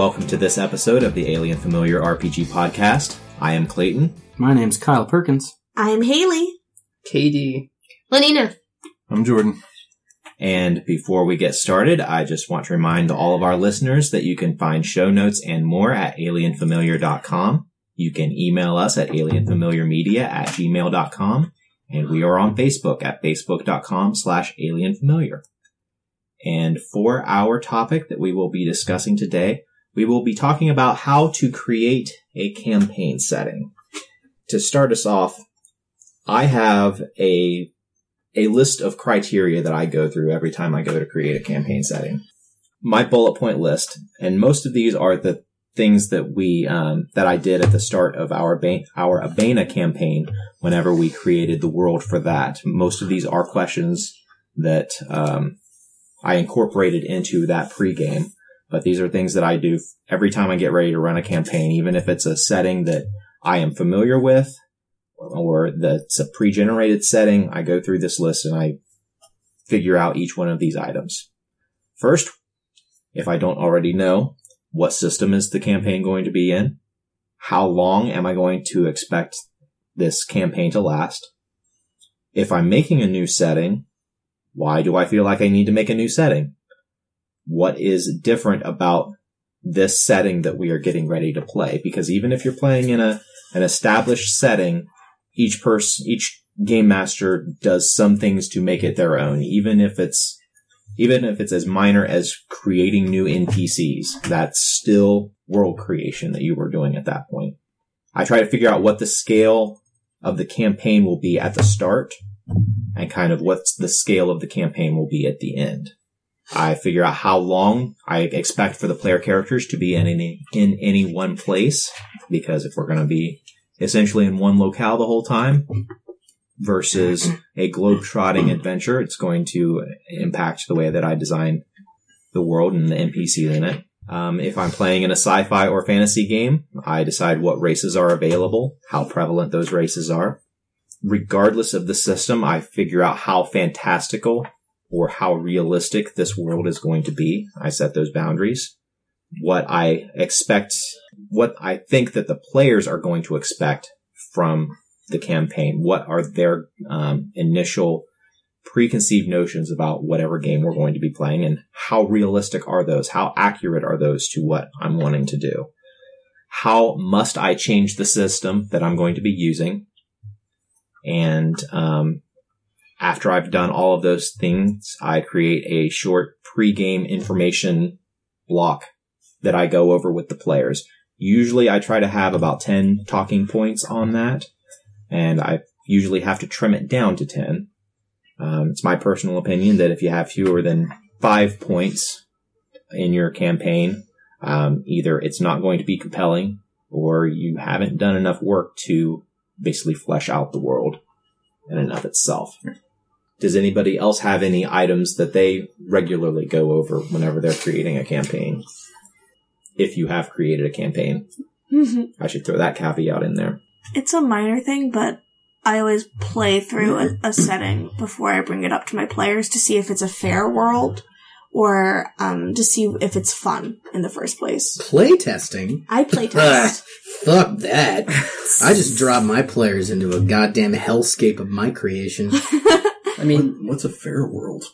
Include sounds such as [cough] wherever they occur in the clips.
welcome to this episode of the Alien Familiar RPG podcast. I am Clayton. My name's Kyle Perkins. I'm Haley. KD. Lenina. I'm Jordan. And before we get started, I just want to remind all of our listeners that you can find show notes and more at alienfamiliar.com. You can email us at alienfamiliarmedia at gmail.com. And we are on Facebook at facebook.com slash alienfamiliar. And for our topic that we will be discussing today, we will be talking about how to create a campaign setting. To start us off, I have a a list of criteria that I go through every time I go to create a campaign setting. My bullet point list, and most of these are the things that we um, that I did at the start of our ba- our Abena campaign. Whenever we created the world for that, most of these are questions that um, I incorporated into that pregame. But these are things that I do every time I get ready to run a campaign, even if it's a setting that I am familiar with or that's a pre-generated setting. I go through this list and I figure out each one of these items. First, if I don't already know, what system is the campaign going to be in? How long am I going to expect this campaign to last? If I'm making a new setting, why do I feel like I need to make a new setting? What is different about this setting that we are getting ready to play? Because even if you're playing in a, an established setting, each person, each game master does some things to make it their own, even if it's, even if it's as minor as creating new NPCs. That's still world creation that you were doing at that point. I try to figure out what the scale of the campaign will be at the start and kind of what the scale of the campaign will be at the end. I figure out how long I expect for the player characters to be in any, in any one place because if we're going to be essentially in one locale the whole time versus a globe-trotting adventure. It's going to impact the way that I design the world and the NPCs in it. Um, if I'm playing in a sci-fi or fantasy game, I decide what races are available, how prevalent those races are. Regardless of the system, I figure out how fantastical or how realistic this world is going to be. I set those boundaries. What I expect what I think that the players are going to expect from the campaign. What are their um, initial preconceived notions about whatever game we're going to be playing and how realistic are those? How accurate are those to what I'm wanting to do? How must I change the system that I'm going to be using? And um, after I've done all of those things, I create a short pre-game information block that I go over with the players. Usually I try to have about 10 talking points on that, and I usually have to trim it down to 10. Um, it's my personal opinion that if you have fewer than five points in your campaign, um, either it's not going to be compelling or you haven't done enough work to basically flesh out the world in and of itself. Does anybody else have any items that they regularly go over whenever they're creating a campaign? if you have created a campaign. I should throw that caveat in there. It's a minor thing, but I always play through a, a, setting before I bring it up to my players to see if it's a fair world or um, to see if it's fun in the first place. Play testing? I play [laughs] test. Fuck that. I just [laughs] drop my players into a goddamn hellscape of my creation. [laughs] I mean, what's a fair world?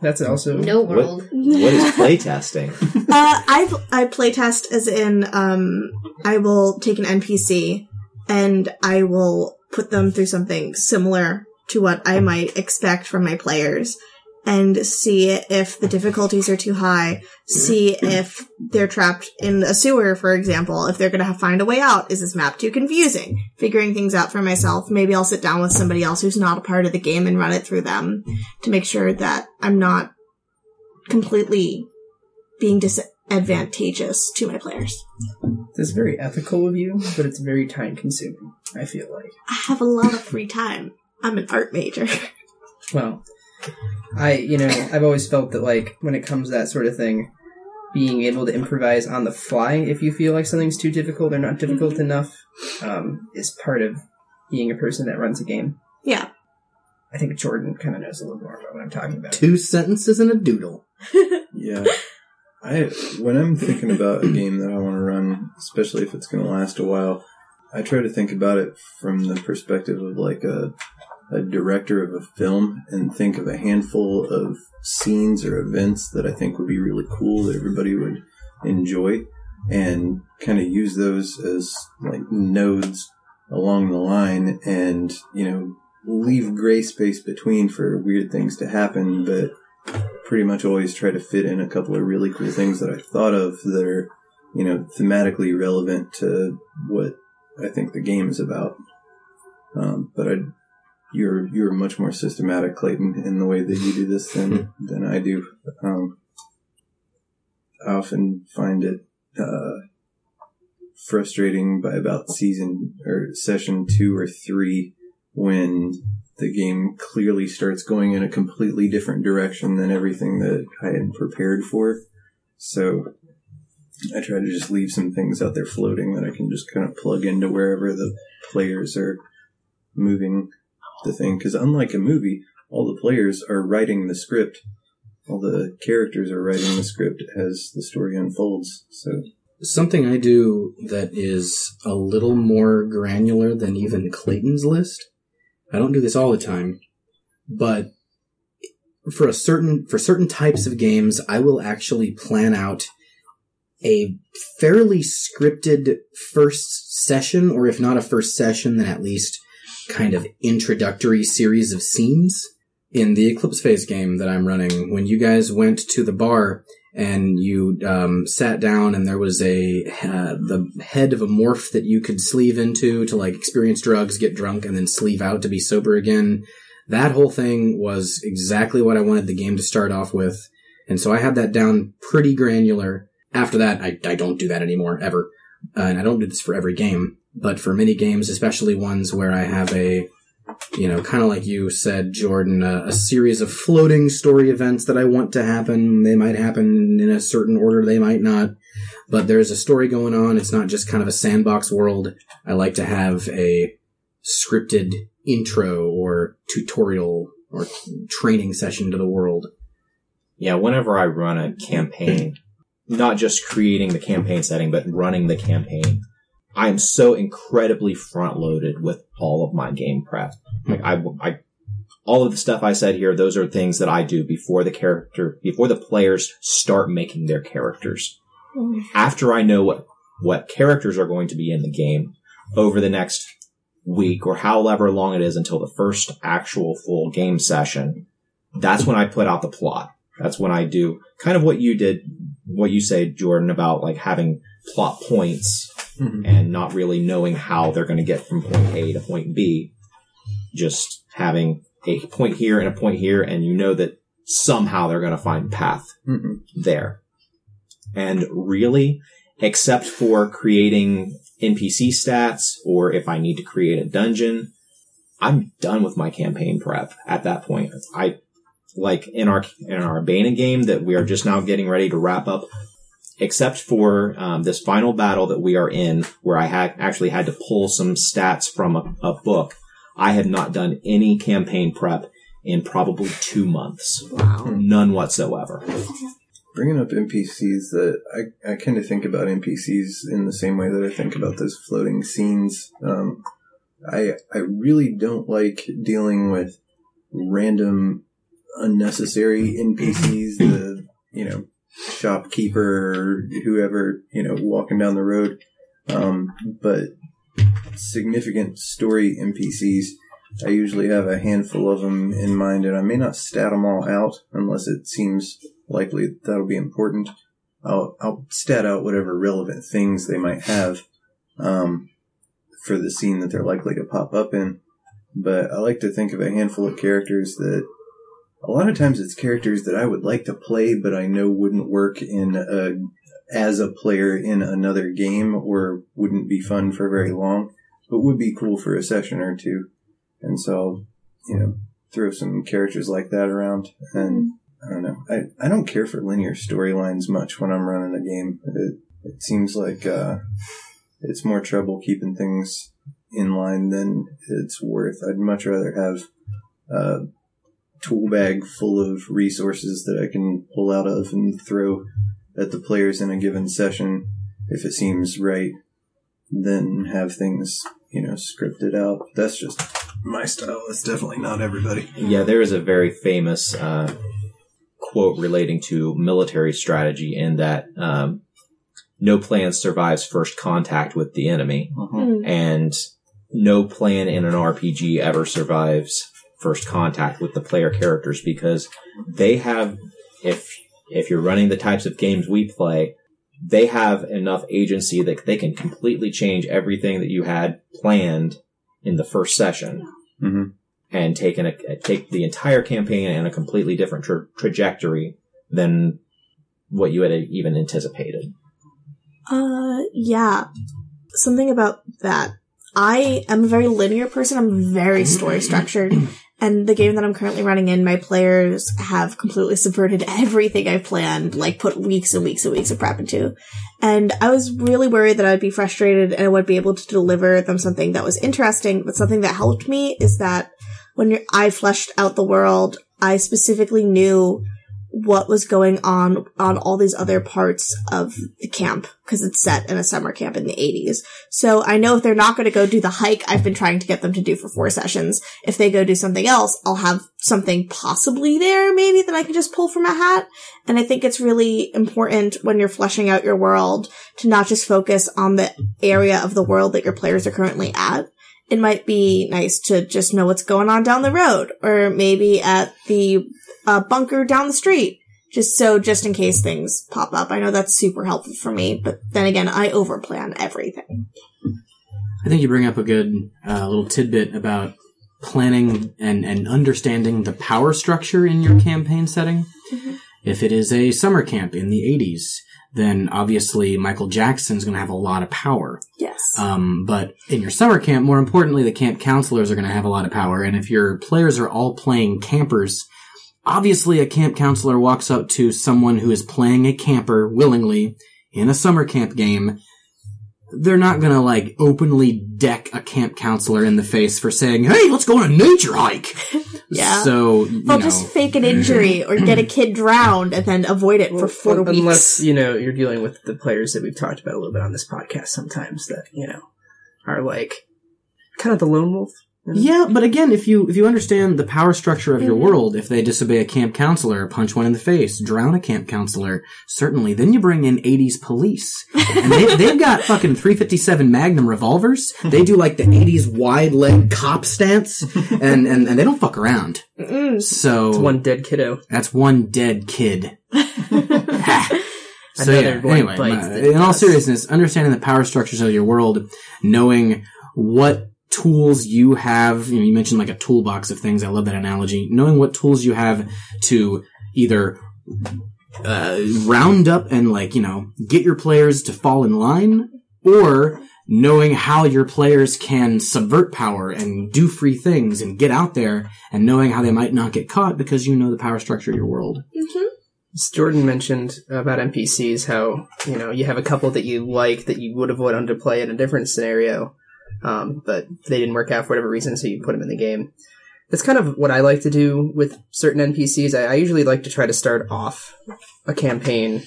That's also no world. What, what is [laughs] playtesting? uh, I I playtest as in um, I will take an NPC and I will put them through something similar to what I might expect from my players and see if the difficulties are too high, see if they're trapped in a sewer, for example, if they're going to find a way out. Is this map too confusing? Figuring things out for myself. Maybe I'll sit down with somebody else who's not a part of the game and run it through them to make sure that I'm not completely being disadvantageous to my players. This is very ethical of you, but it's very time consuming, I feel like. I have a lot of free time. I'm an art major. [laughs] Well, I, you know, I've always felt that like when it comes to that sort of thing, being able to improvise on the fly if you feel like something's too difficult or not difficult mm-hmm. enough um, is part of being a person that runs a game. Yeah. I think Jordan kind of knows a little more about what I'm talking about. Two sentences and a doodle. [laughs] yeah. I when I'm thinking about a game that I want to run, especially if it's going to last a while, I try to think about it from the perspective of like a a director of a film and think of a handful of scenes or events that I think would be really cool that everybody would enjoy and kind of use those as like nodes along the line and you know leave gray space between for weird things to happen but pretty much always try to fit in a couple of really cool things that I thought of that are you know thematically relevant to what I think the game is about. Um, but I you're you're much more systematic, Clayton, in the way that you do this than [laughs] than I do. Um, I often find it uh, frustrating by about season or session two or three when the game clearly starts going in a completely different direction than everything that I had prepared for. So I try to just leave some things out there floating that I can just kind of plug into wherever the players are moving the thing because unlike a movie, all the players are writing the script. All the characters are writing the script as the story unfolds. So Something I do that is a little more granular than even Clayton's list. I don't do this all the time, but for a certain for certain types of games, I will actually plan out a fairly scripted first session, or if not a first session, then at least kind of introductory series of scenes. In the Eclipse Phase game that I'm running, when you guys went to the bar and you um, sat down and there was a uh, the head of a morph that you could sleeve into to like experience drugs, get drunk, and then sleeve out to be sober again. That whole thing was exactly what I wanted the game to start off with, and so I had that down pretty granular. After that, I, I don't do that anymore ever, uh, and I don't do this for every game, but for many games, especially ones where I have a you know, kind of like you said, Jordan, a, a, series of floating story events that I want to happen. They might happen in a certain order, they might not. But there's a story going on. It's not just kind of a sandbox world. I like to have a scripted intro or tutorial or training session to the world. Yeah, whenever I run a campaign, not just creating the campaign setting, but running the campaign, I am so incredibly front loaded with all of my game prep. Like I, I, all of the stuff I said here, those are things that I do before the character, before the players start making their characters. After I know what, what characters are going to be in the game over the next week or however long it is until the first actual full game session, that's when I put out the plot. That's when I do kind of what you did, what you say, Jordan, about like having plot points mm-hmm. and not really knowing how they're going to get from point A to point B. Just having a point here and a point here, and you know that somehow they're going to find path mm-hmm. there. And really, except for creating NPC stats or if I need to create a dungeon, I'm done with my campaign prep at that point. I like in our in our Bana game that we are just now getting ready to wrap up except for um, this final battle that we are in, where I had actually had to pull some stats from a, a, book. I have not done any campaign prep in probably two months. Wow. None whatsoever. Bringing up NPCs, that I, I kind of think about NPCs in the same way that I think about those floating scenes. Um, I I really don't like dealing with random, unnecessary NPCs. The you know shopkeeper whoever, you know, walking down the road. Um, but significant story NPCs, I usually have a handful of them in mind, and I may not stat them all out unless it seems likely that that'll be important. I'll, I'll stat out whatever relevant things they might have um, for the scene that they're likely to pop up in. But I like to think of a handful of characters that a lot of times it's characters that I would like to play, but I know wouldn't work in a, as a player in another game or wouldn't be fun for very long, but would be cool for a session or two. And so, you know, throw some characters like that around. And I don't know. I, I don't care for linear storylines much when I'm running a game. It, it seems like, uh, it's more trouble keeping things in line than it's worth. I'd much rather have, uh, tool bag full of resources that I can pull out of and throw at the players in a given session if it seems right, then have things, you know, scripted out. That's just my style. That's definitely not everybody. Yeah, there is a very famous uh, quote relating to military strategy in that um, no plan survives first contact with the enemy, Mm. and no plan in an RPG ever survives first contact with the player characters because they have, if if you're running the types of games we play, they have enough agency that they can completely change everything that you had planned in the first session hmm and take an, take the entire campaign in a completely different tra- trajectory than what you had even anticipated. Uh, yeah. Something about that. I am a very linear person. I'm very story structured. And the game that I'm currently running in, my players have completely subverted everything I've planned, like put weeks and weeks and weeks of prep into. And I was really worried that I'd be frustrated and I would be able to deliver them something that was interesting. But something that helped me is that when I fleshed out the world, I specifically knew what was going on on all these other parts of the camp because it's set in a summer camp in the 80s. So I know if they're not going to go do the hike I've been trying to get them to do for four sessions, if they go do something else, I'll have something possibly there maybe that I can just pull from a hat. And I think it's really important when you're fleshing out your world to not just focus on the area of the world that your players are currently at. It might be nice to just know what's going on down the road or maybe at the uh, bunker down the street. Just so, just in case things pop up. I know that's super helpful for me, but then again, I overplan everything. I think you bring up a good uh, little tidbit about planning and, and understanding the power structure in your campaign setting. If it is a summer camp in the 80s, then obviously Michael Jackson's going to have a lot of power. Yes. Um, but in your summer camp, more importantly, the camp counselors are going to have a lot of power. And if your players are all playing campers, obviously a camp counselor walks up to someone who is playing a camper willingly in a summer camp game. They're not going to like openly deck a camp counselor in the face for saying, "Hey, let's go on a nature hike." [laughs] Yeah. So They'll know, just fake an injury or get a kid drowned and then avoid it for four weeks. Unless, you know, you're dealing with the players that we've talked about a little bit on this podcast sometimes that, you know, are like kind of the lone wolf. Yeah, but again, if you if you understand the power structure of your world, if they disobey a camp counselor, punch one in the face, drown a camp counselor, certainly, then you bring in '80s police, and they, [laughs] they've got fucking 357 Magnum revolvers. They do like the '80s wide leg cop stance, and and, and they don't fuck around. Mm. So It's one dead kiddo. that's one dead kid. [laughs] so yeah, anyway, my- in all seriousness, understanding the power structures of your world, knowing what tools you have, you, know, you mentioned like a toolbox of things. I love that analogy. Knowing what tools you have to either uh, round up and like you know get your players to fall in line, or knowing how your players can subvert power and do free things and get out there, and knowing how they might not get caught because you know the power structure of your world. As Jordan mentioned about NPCs, how you know you have a couple that you like that you would avoid wanted to play in a different scenario, um, but they didn't work out for whatever reason, so you put them in the game. That's kind of what I like to do with certain NPCs. I, I usually like to try to start off a campaign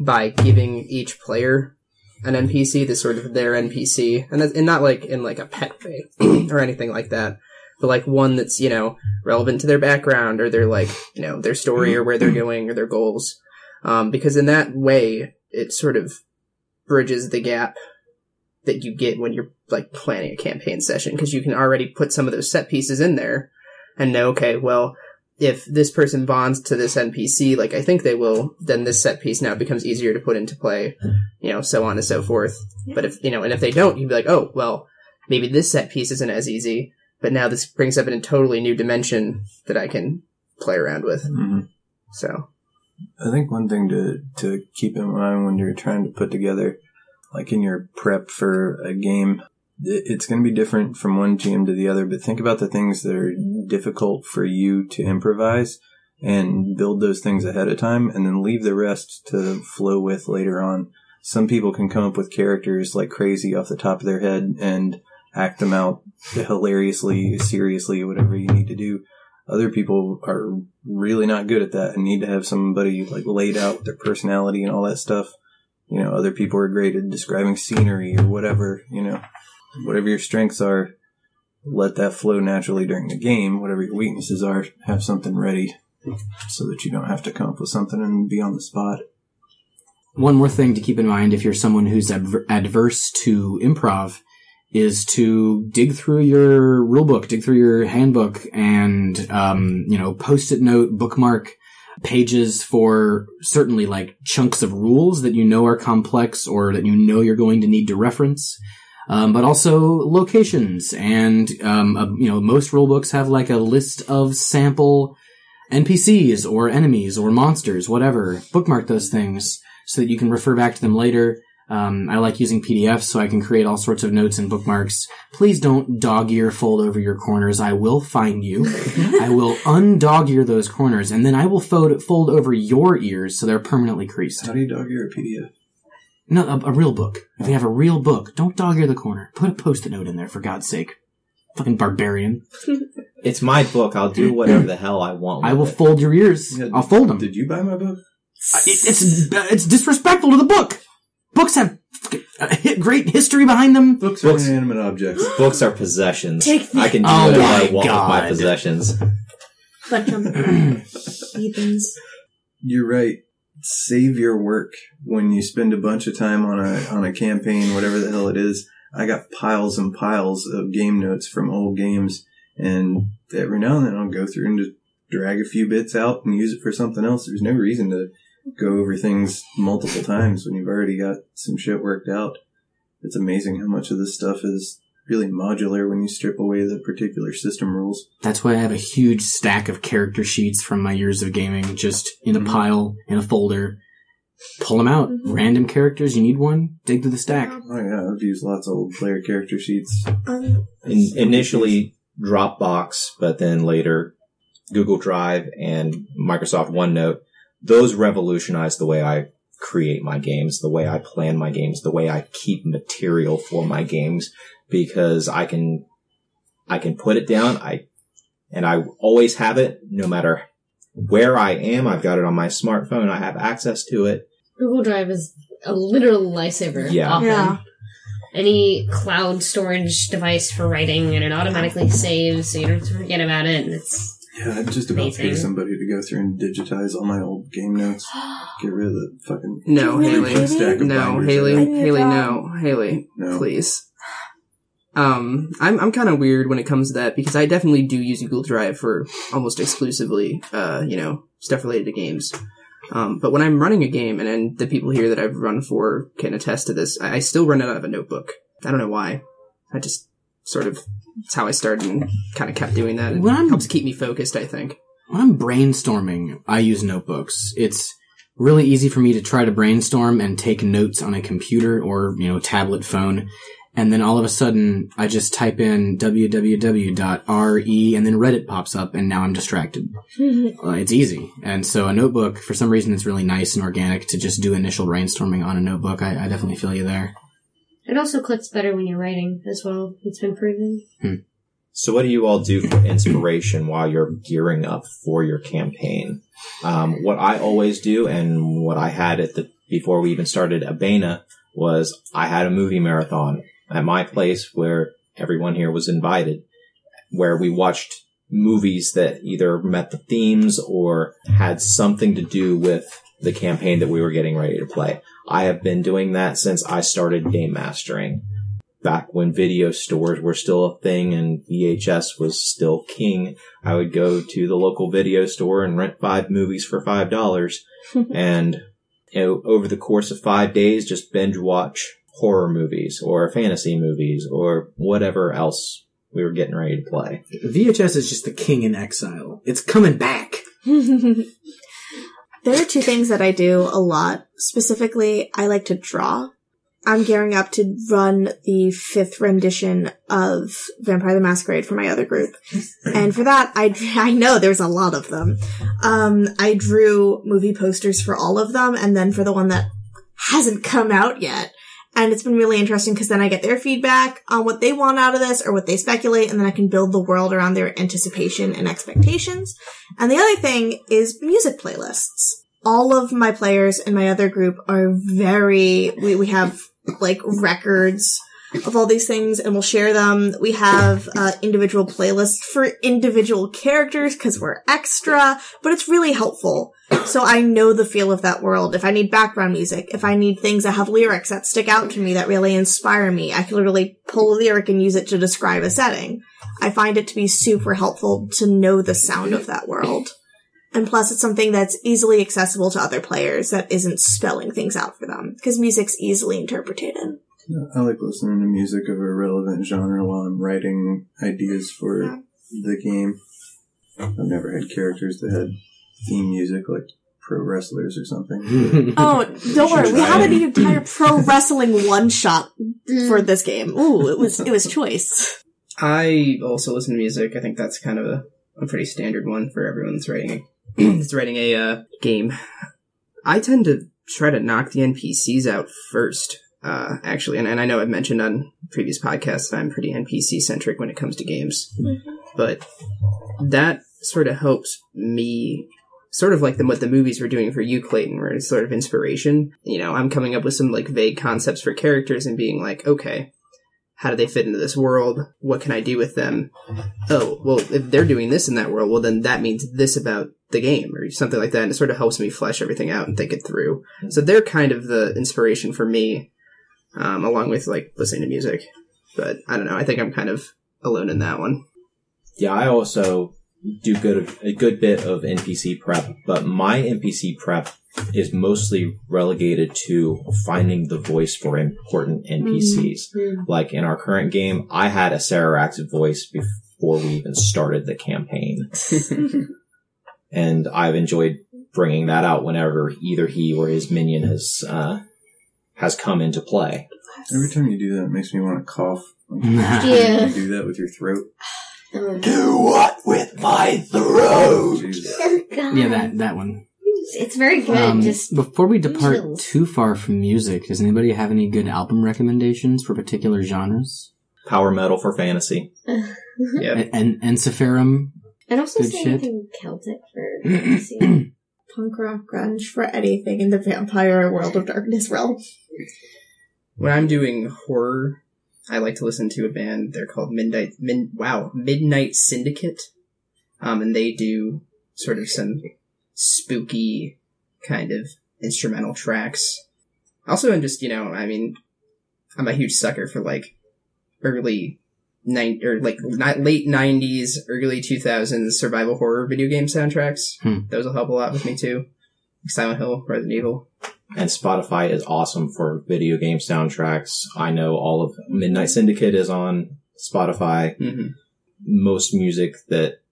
by giving each player an NPC, this sort of their NPC, and and not like in like a pet way [clears throat] or anything like that, but like one that's you know relevant to their background or their like you know their story or where they're going or their goals, um, because in that way it sort of bridges the gap that you get when you're like planning a campaign session because you can already put some of those set pieces in there and know okay well if this person bonds to this npc like i think they will then this set piece now becomes easier to put into play you know so on and so forth. But if you know and if they don't you'd be like oh well maybe this set piece isn't as easy. But now this brings up in a totally new dimension that i can play around with. Mhm. so. I think one thing to, to keep in mind when you're trying to put together, like in your prep for a game, it- it's going to be different from one GM to the other, but think about the things that are difficult for you to improvise and build those things ahead of time and then leave the rest to flow with later on. Some people can come up with characters like crazy off the top of their head and act them out hilariously, seriously, whatever you need to do. Other people are really not good at that and need to have somebody like laid out their personality and all that stuff. You know, other people are great at describing scenery or whatever, you know, whatever your strengths are, let that flow naturally during the game. Whatever your weaknesses are, have something ready so that you don't have to come up with something and be on the spot. One more thing to keep in mind if you're someone who's adver- adverse to improv is to dig through your rulebook, dig through your handbook, and um, you know, post-it note, bookmark pages for certainly like chunks of rules that you know are complex or that you know you're going to need to reference. Um, but also locations and um, uh, you know most rule books have like a list of sample NPCs or enemies or monsters, whatever. Bookmark those things so that you can refer back to them later. Um, I like using PDFs so I can create all sorts of notes and bookmarks. Please don't dog ear fold over your corners. I will find you. [laughs] I will undog ear those corners and then I will fold, fold over your ears so they're permanently creased. How do you dog ear a PDF? No, a, a real book. If you have a real book, don't dog ear the corner. Put a post-it note in there for God's sake. Fucking barbarian. [laughs] It's my book. I'll do whatever the hell I want. I will it. fold your ears. Yeah, I'll fold them. Did you buy my book? it's it's disrespectful to the book. Books have fucking, uh, hi- great history behind them. Books, Books- are inanimate objects. [gasps] Books are possessions. Take the- I can do Oh whatever my I want with my God. possessions. Bunch of heathens. You're right. Save your work when you spend a bunch of time on a on a campaign, whatever the hell it is. I got piles and piles of game notes from old games, and every now and then I'll go through and just drag a few bits out and use it for something else. There's no reason to go over things multiple times when you've already got some shit worked out. It's amazing how much of this stuff is really modular when you strip away the particular system rules. That's why I have a huge stack of character sheets from my years of gaming just in a Mhm. pile in a folder. Pull them out. Mhm. Random characters. You need one. Dig through the stack. Oh yeah, I've used lots of old player character sheets. Um, In, initially Dropbox, but then later Google Drive and Microsoft OneNote. Those revolutionized the way I create my games, the way I plan my games, the way I keep material for my games, because I can, I can put it down. I, and I always have it no matter where I am. I've got it on my smartphone. I have access to it. Google Drive is a literal lifesaver. Yeah. Often. Yeah. Any cloud storage device for writing, and it automatically saves, so you don't have to forget about it. And it's Yeah, I'd just about pay somebody to go through and digitize all my old game notes. [gasps] Get rid of the fucking No, Really, Haley. Haley? stack of No, binders Haley. I got. I need a Haley, no. Haley, please. Um, I'm I'm kind of weird when it comes to that because I definitely do use Google Drive for almost exclusively, uh, you know, stuff related to games. Um, but when I'm running a game, and, and the people here that I've run for can attest to this, I, I still run it out of a notebook. I don't know why. I just sort of it's how I started and kind of kept doing that. It When I'm- helps keep me focused. I think. When I'm brainstorming, I use notebooks. It's really easy for me to try to brainstorm and take notes on a computer or, you know, tablet phone. And then all of a sudden, I just type in www.re and then Reddit pops up and now I'm distracted. [laughs] Uh, it's easy. And so a notebook, for some reason, it's really nice and organic to just do initial brainstorming on a notebook. I, I definitely feel you there. it also clicks better when you're writing as well. It's been proven. So what do you all do for inspiration while you're gearing up for your campaign? Um, what I always do and what I had at the, before we even started Abena was I had a movie marathon at my place where everyone here was invited, where we watched movies that either met the themes or had something to do with the campaign that we were getting ready to play. I have been doing that since I started game mastering back when video stores were still a thing and VHS was still king, I would go to the local video store and rent five movies for five dollars, [laughs] and you know, over the course of five days, just binge watch horror movies or fantasy movies or whatever else we were getting ready to play. VHS is just the king in exile. It's coming back. there are two things that I do a lot. Specifically, I like to draw. I'm gearing up to run the fifth rendition of Vampire the Masquerade for my other group. And for that, I, I know there's a lot of them. Um, I drew movie posters for all of them, and then for the one that hasn't come out yet, And it's been really interesting because then I get their feedback on what they want out of this or what they speculate, and then I can build the world around their anticipation and expectations. And the other thing is music playlists. All of my players in my other group are very, we, we have like records of all these things and we'll share them. We have uh, individual playlists for individual characters because we're extra, but it's really helpful. So I know the feel of that world. If I need background music, if I need things that have lyrics that stick out to me that really inspire me, I can literally pull a lyric and use it to describe a setting. I find it to be super helpful to know the sound of that world. And plus, it's something that's easily accessible to other players that isn't spelling things out for them because music's easily interpreted. I like listening to music of a relevant genre while I'm writing ideas for the game. I've never had characters that had theme music like pro wrestlers or something. [laughs] Oh, don't worry. We had an entire [clears throat] pro wrestling one shot for this game. Ooh, it was it was choice. I also listen to music. I think that's kind of a, a pretty standard one for everyone that's writing [clears throat] a, that's writing a uh, game. I tend to try to knock the NPCs out first, uh, actually, and, and I know I've mentioned on previous podcasts that I'm pretty NPC centric when it comes to games, but that sort of helps me. Sort of like the, what the movies were doing for you, Clayton, where it's sort of inspiration. You know, I'm coming up with some like vague concepts for characters and being like, okay, how do they fit into this world? What can I do with them? Oh, well, if they're doing this in that world, well, then that means this about the game or something like that. And it sort of helps me flesh everything out and think it through. So they're kind of the inspiration for me, um, along with like listening to music. But I don't know. I think I'm kind of alone in that one. Yeah, I also do good a good bit of NPC prep, but my NPC prep is mostly relegated to finding the voice for important NPCs. Like in our current game, I had a Sarax voice before we even started the campaign. [laughs] and I've enjoyed bringing that out whenever either he or his minion has uh, has come into play. Every time you do that, it makes me want to cough. [laughs] Yeah. You do that with your throat. [laughs] Oh, Do what with my Oh, throat? Jesus. God. yeah, that that one. It's very good. Um, just before we depart chills. too far from music, does anybody have any good album recommendations for particular genres? Power metal for fantasy. Yeah. And and, and Sephirum? and also good say shit. anything Celtic for [clears throat] fantasy. Punk rock grunge for anything in the vampire world of darkness realm. When I'm doing horror, I like to listen to a band. They're called Midnight. Min, wow, Midnight Syndicate. Um, and they do sort of some spooky kind of instrumental tracks. Also, and just you know, I mean, I'm a huge sucker for like early nine or like late '90s, early 2000s survival horror video game soundtracks. Hmm. Those will help a lot with me too. Silent Hill, Resident Evil. And Spotify is awesome for video game soundtracks. I know all of Midnight Syndicate is on Spotify. hmm Most music that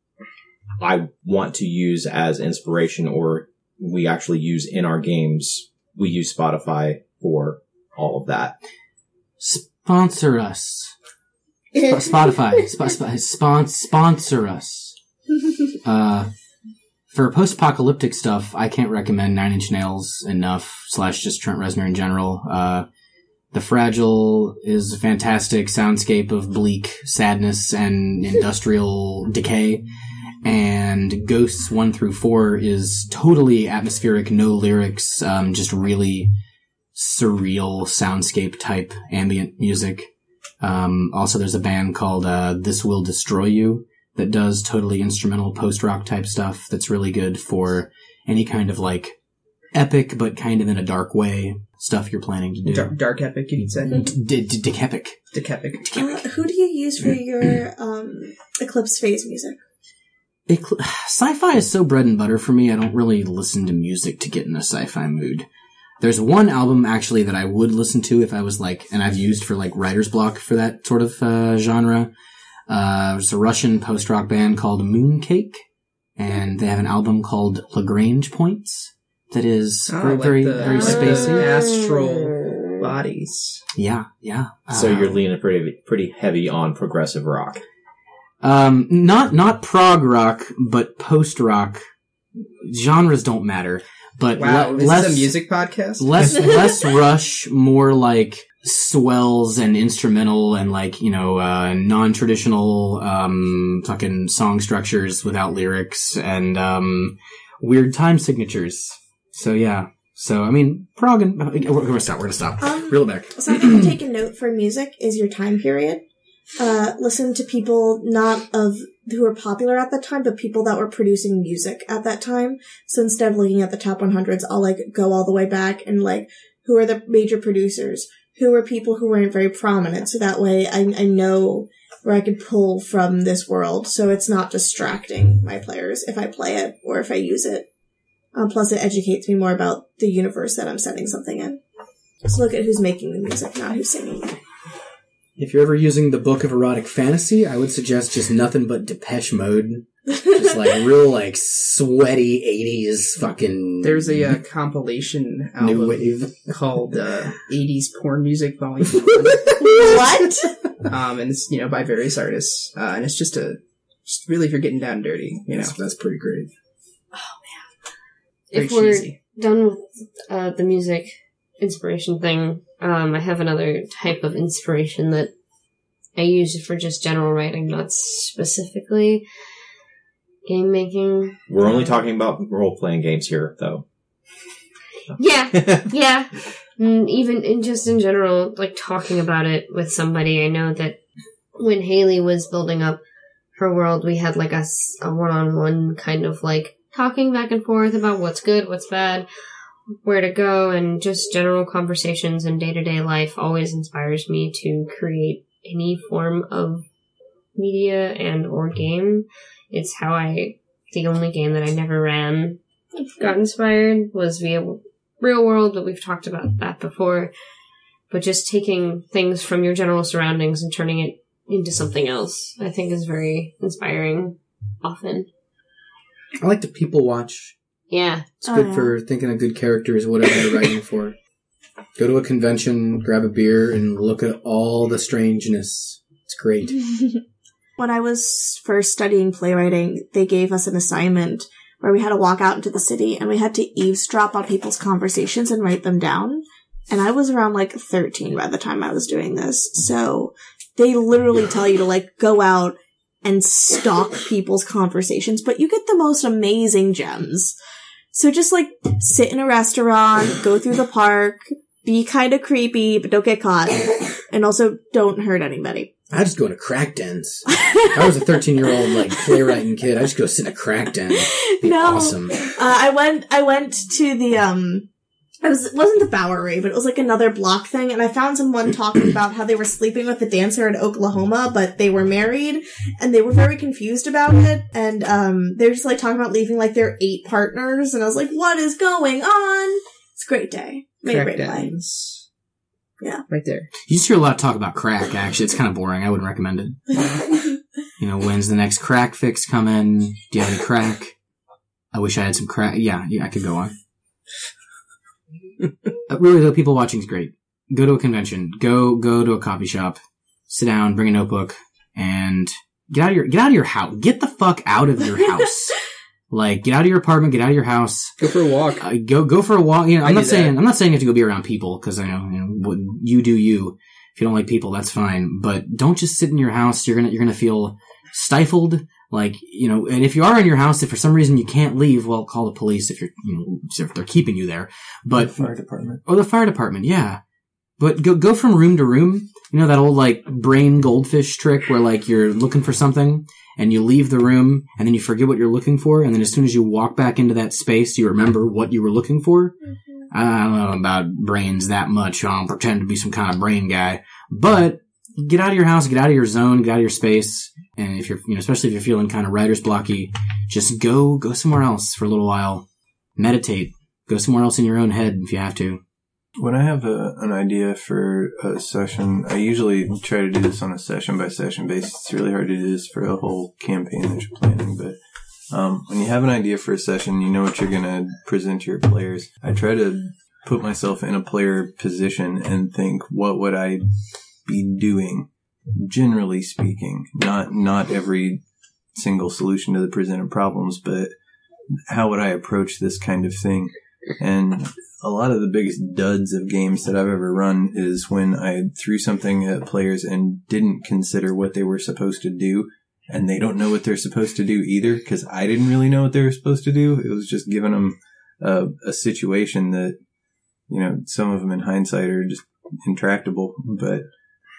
I want to use as inspiration or we actually use in our games, we use Spotify for all of that. Sponsor us. [laughs] Sp- Spotify. Sp- sp- sponsor us. [laughs] Uh, for post-apocalyptic stuff, I can't recommend Nine Inch Nails enough, slash just Trent Reznor in general. Uh, the Fragile is a fantastic soundscape of bleak sadness and [laughs] industrial decay. And Ghosts 1 through 4 is totally atmospheric, no lyrics, um, just really surreal soundscape type ambient music. Um, also, there's a band called uh, This Will Destroy You that does totally instrumental post rock type stuff that's really good for any kind of like epic, but kind of in a dark way stuff you're planning to do. Dark, dark epic, you could say. D- d- Dick epic. Decapic. Uh, who do you use for your um, Eclipse phase music? Ecl- sci-fi is so bread and butter for me. I don't really listen to music to get in a sci-fi mood. There's one album actually that I would listen to if I was like, and I've used for like writer's block for that sort of uh, genre. Uh, there's a Russian post-rock band called Mooncake, and they have an album called Lagrange Points that is Oh, very, like very, the- very like the spacey. astral bodies. Yeah, yeah. So Uh, you're leaning pretty, pretty heavy on progressive rock. Um, not not prog rock, but post rock. Genres don't matter, but Wow, le- is less this a music podcast? less less [laughs] Rush, more like swells and instrumental and like you know uh, non-traditional um, fucking song structures without lyrics and um, weird time signatures. So yeah. So I mean, prog and we're, we're gonna stop. We're gonna stop. Um, Reel it back. Something to take a note for music is your time period. Uh, listen to people not of who were popular at that time, but people that were producing music at that time. So instead of looking at the top 100s, I'll like go all the way back and like who are the major producers, who were people who weren't very prominent. So that way I, I know where I could pull from this world. So it's not distracting my players if I play it or if I use it. Um, plus it educates me more about the universe that I'm setting something in. So look at who's making the music, not who's singing it. If you're ever using the Book of Erotic Fantasy, I would suggest just nothing but Depeche Mode. Just like real, like sweaty '80s fucking. There's a uh, compilation new album wave. called uh, "80s Porn Music Volume [laughs] what? Um, and it's you know by various artists, uh, and it's just a just really if you're getting down dirty, you know, That's, that's pretty great. Oh man! Very if we're cheesy. done with uh, the music inspiration thing, um, I have another type of inspiration that I use for just general writing, not specifically game making. We're only talking about role playing games here, though. Yeah, [laughs] yeah. Mm, even in just in general, like talking about it with somebody. I know that when Haley was building up her world, we had like a one-on-one kind of like talking back and forth about what's good, what's bad, where to go, and just general conversations and day-to-day life always inspires me to create any form of media and or game. It's how I, the only game that I never ran got inspired was via real world, but we've talked about that before. But just taking things from your general surroundings and turning it into something else, I think is very inspiring often. I like to people watch. Yeah. It's Oh, good yeah. for thinking of good characters, whatever you're writing [laughs] for. Go to a convention, grab a beer, and look at all the strangeness. It's great. [laughs] when I was first studying playwriting, they gave us an assignment where we had to walk out into the city and we had to eavesdrop on people's conversations and write them down. And I was around like 13 by the time I was doing this. So they literally tell you to like go out and stalk people's conversations, but you get the most amazing gems. So just like sit in a restaurant, go through the park, be kind of creepy, but don't get caught. And also don't hurt anybody. I just go into crack dens. I was a 13 year old like playwriting kid. I just go sit in a crack den. Be No. awesome. Uh, I went. I went to the um. I was it wasn't the Bowery, but it was like another block thing, and I found someone talking about how they were sleeping with a dancer in Oklahoma, but they were married, and they were very confused about it, and um, they were just like talking about leaving like their eight partners, and I was like, "What is going on?" It's a great day. Made a great play. Crackdowns. Yeah. Right there. You just hear a lot of talk about crack, actually. It's kind of boring. I wouldn't recommend it. [laughs] You know, when's the next crack fix coming? Do you have any crack? I wish I had some crack. Yeah, yeah, I could go on. Uh, really, though, people watching is great. Go to a convention. Go go to a coffee shop. Sit down. Bring a notebook and get out of your get out of your house. Get the fuck out of your [laughs] house. Like, get out of your apartment. Get out of your house. Go for a walk. Uh, go go for a walk. You know, I I'm do not saying that. I'm not saying you have to go be around people because I know, you know what you do you. If you don't like people, that's fine. But don't just sit in your house. You're gonna you're gonna feel stifled. Like you know, and if you are in your house, if for some reason you can't leave, well, call the police if you're you know if they're keeping you there. But fire department. or the fire department, yeah. But go go from room to room. You know that old like brain goldfish trick where like you're looking for something and you leave the room and then you forget what you're looking for and then as soon as you walk back into that space you remember what you were looking for. Mm-hmm. I don't know about brains that much. I don't pretend to be some kind of brain guy, but get out of your house, get out of your zone, get out of your space, and if you're you know especially if you're feeling kind of writer's blocky, just go go somewhere else for a little while, meditate, go somewhere else in your own head if you have to. When I have a, an idea for a session, I usually try to do this on a session by session basis. It's really hard to do this for a whole campaign that you're planning, but um, when you have an idea for a session, you know what you're going to present to your players. I try to put myself in a player position and think, what would I be doing? Generally speaking, not not every single solution to the presented problems, but how would I approach this kind of thing? And a lot of the biggest duds of games that I've ever run is when I threw something at players and didn't consider what they were supposed to do. And they don't know what they're supposed to do either because I didn't really know what they were supposed to do. It was just giving them a, a situation that, you know, some of them in hindsight are just intractable. But,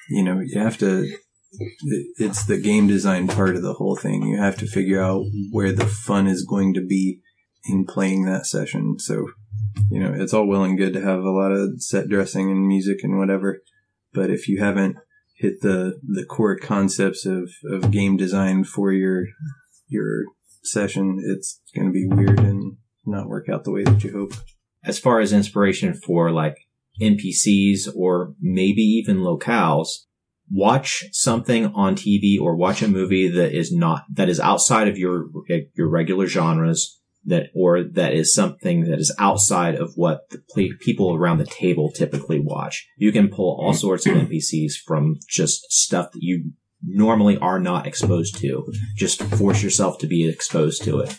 you know, you have to, it's the game design part of the whole thing. You have to figure out where the fun is going to be in playing that session. So, you know, it's all well and good to have a lot of set dressing and music and whatever. But if you haven't hit the, the core concepts of, of game design for your, your session, it's going to be weird and not work out the way that you hope. As far as inspiration for like NPCs or maybe even locales, watch something on TV or watch a movie that is not, that is outside of your, your regular genres that, or that is something that is outside of what the ple- people around the table typically watch. You can pull all sorts of NPCs from just stuff that you normally are not exposed to. Just force yourself to be exposed to it.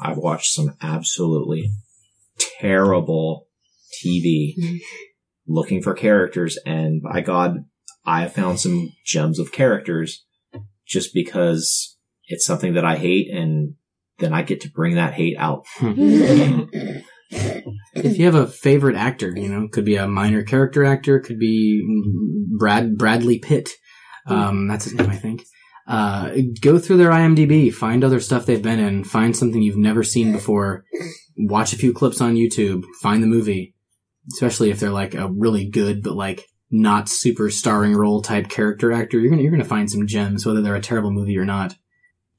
I've watched some absolutely terrible TV [laughs] looking for characters and by God, I have found some gems of characters just because it's something that I hate and then I get to bring that hate out. if you have a favorite actor, you know, could be a minor character actor, could be Brad Bradley Pitt. Um, that's his name, I think. Uh, go through their IMDb, find other stuff they've been in, find something you've never seen before, watch a few clips on YouTube, find the movie, especially if they're like a really good but like not super starring role type character actor. You're gonna you're gonna find some gems, whether they're a terrible movie or not.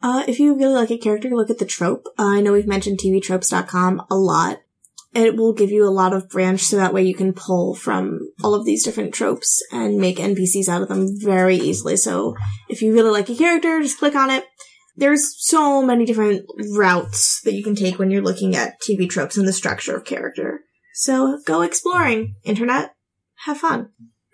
Uh, if you really like a character, look at the trope. Uh, I know we've mentioned tvtropes.com a lot. It will give you a lot of branch so that way you can pull from all of these different tropes and make NPCs out of them very easily. So if you really like a character, just click on it. There's so many different routes that you can take when you're looking at TV tropes and the structure of character. So go exploring. Internet. Have fun.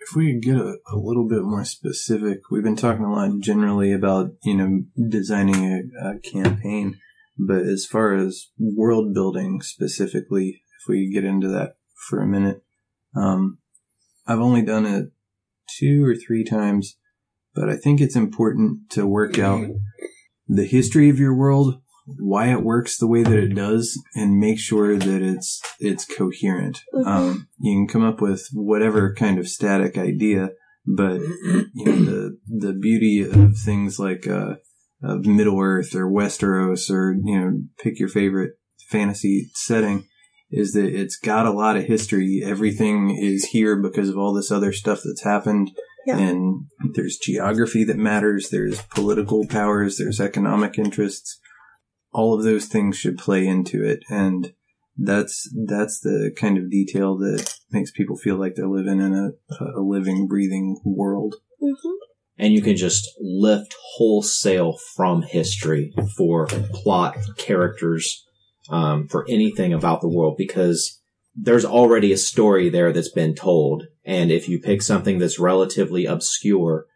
If we could get a, a little bit more specific, we've been talking a lot generally about, you know, designing a, a campaign, but as far as world building specifically, if we get into that for a minute, um, I've only done it two or three times, but I think it's important to work out the history of your world, why it works the way that it does, and make sure that it's it's coherent. Um, you can come up with whatever kind of static idea, but you know the the beauty of things like uh, of Middle Earth or Westeros or you know pick your favorite fantasy setting is that it's got a lot of history. Everything is here because of all this other stuff that's happened. Yeah. And there's geography that matters. There's political powers. There's economic interests. All of those things should play into it. And that's, that's the kind of detail that makes people feel like they're living in a, a living, breathing world. Mm-hmm. and you can just lift wholesale from history for plot characters um, for anything about the world because there's already a story there that's been told and if you pick something that's relatively obscure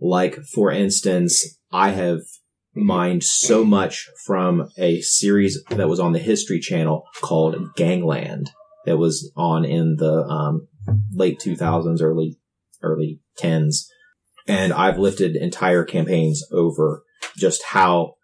like for instance i have mined so much from a series that was on the history channel called gangland that was on in the um, late 2000s early early 10s and I've lifted entire campaigns over just how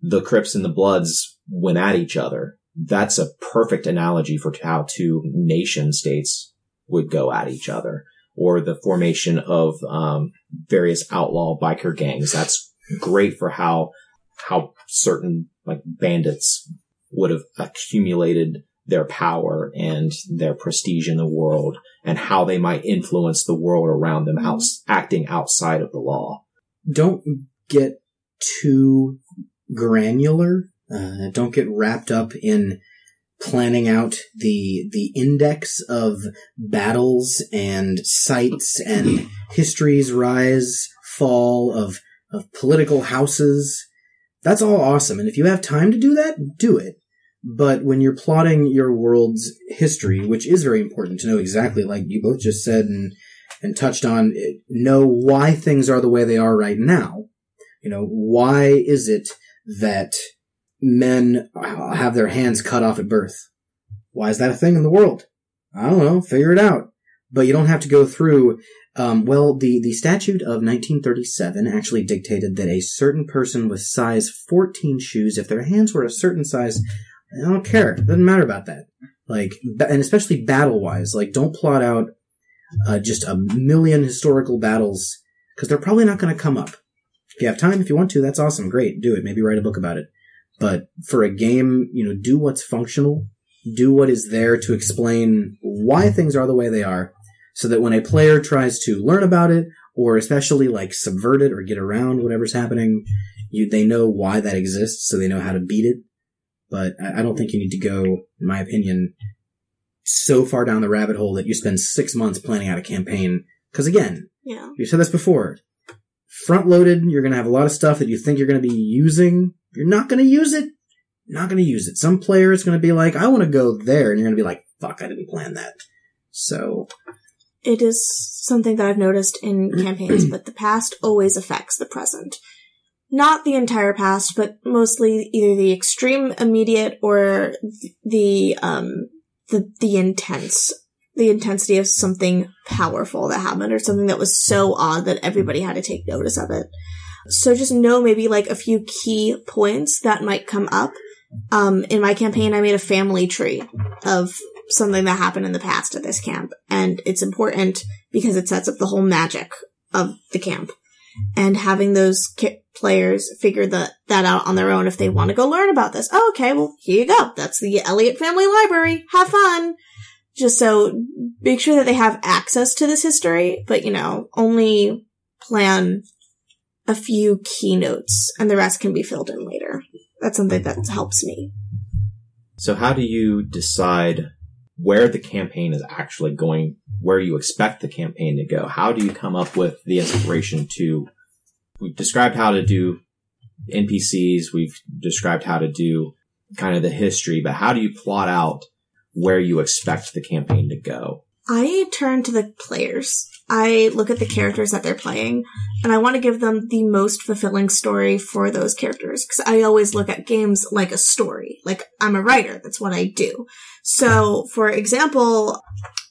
the Crips and the Bloods went at each other. That's a perfect analogy for how two nation states would go at each other, or the formation of um, various outlaw biker gangs. That's great for how how certain like bandits would have accumulated their power and their prestige in the world and how they might influence the world around them outs acting outside of the law. Don't get too granular. Uh, don't get wrapped up in planning out the the index of battles and sites and [clears throat] history's rise fall of of political houses. That's all awesome, and if you have time to do that, do it. But when you're plotting your world's history, which is very important to know exactly, like you both just said and and touched on, know why things are the way they are right now. You know, why is it that men have their hands cut off at birth? Why is that a thing in the world? I don't know. Figure it out. But you don't have to go through. Um, well, the the statute of 1937 actually dictated that a certain person with size 14 shoes, if their hands were a certain size, I don't care. It doesn't matter about that. Like, and especially battle wise, like, don't plot out uh, just a million historical battles because they're probably not going to come up. If you have time, if you want to, that's awesome. Great. Do it. Maybe write a book about it. But for a game, you know, do what's functional. Do what is there to explain why things are the way they are so that when a player tries to learn about it or especially like subvert it or get around whatever's happening, you, they know why that exists so they know how to beat it. But I, I don't think you need to go, in my opinion, so far down the rabbit hole that you spend six months planning out a campaign. Cause again, Yeah. you said this before. Front loaded, you're going to have a lot of stuff that you think you're going to be using. You're not going to use it. You're not going to use it. Some player is going to be like, I want to go there. And you're going to be like, fuck, I didn't plan that. So, It is something that I've noticed in [clears throat] campaigns, but the past always affects the present. Not the entire past, but mostly either the extreme immediate or the um the the intense the intensity of something powerful that happened or something that was so odd that everybody had to take notice of it. So just know maybe like a few key points that might come up. Um, in my campaign, I made a family tree of something that happened in the past at this camp. And it's important because it sets up the whole magic of the camp. And having those ki- players figure the, that out on their own if they want to go learn about this. Oh, okay, well, here you go. That's the Elliott Family Library. Have fun. Just so make sure that they have access to this history, but you know, only plan a few keynotes and the rest can be filled in later. That's something that helps me. So how do you decide where the campaign is actually going, where you expect the campaign to go? How do you come up with the inspiration to, we've described how to do NPCs, we've described how to do kind of the history, but how do you plot out where you expect the campaign to go? I turn to the players. I look at the characters that they're playing, and I want to give them the most fulfilling story for those characters. Because I always look at games like a story. Like, I'm a writer, that's what I do. So, for example,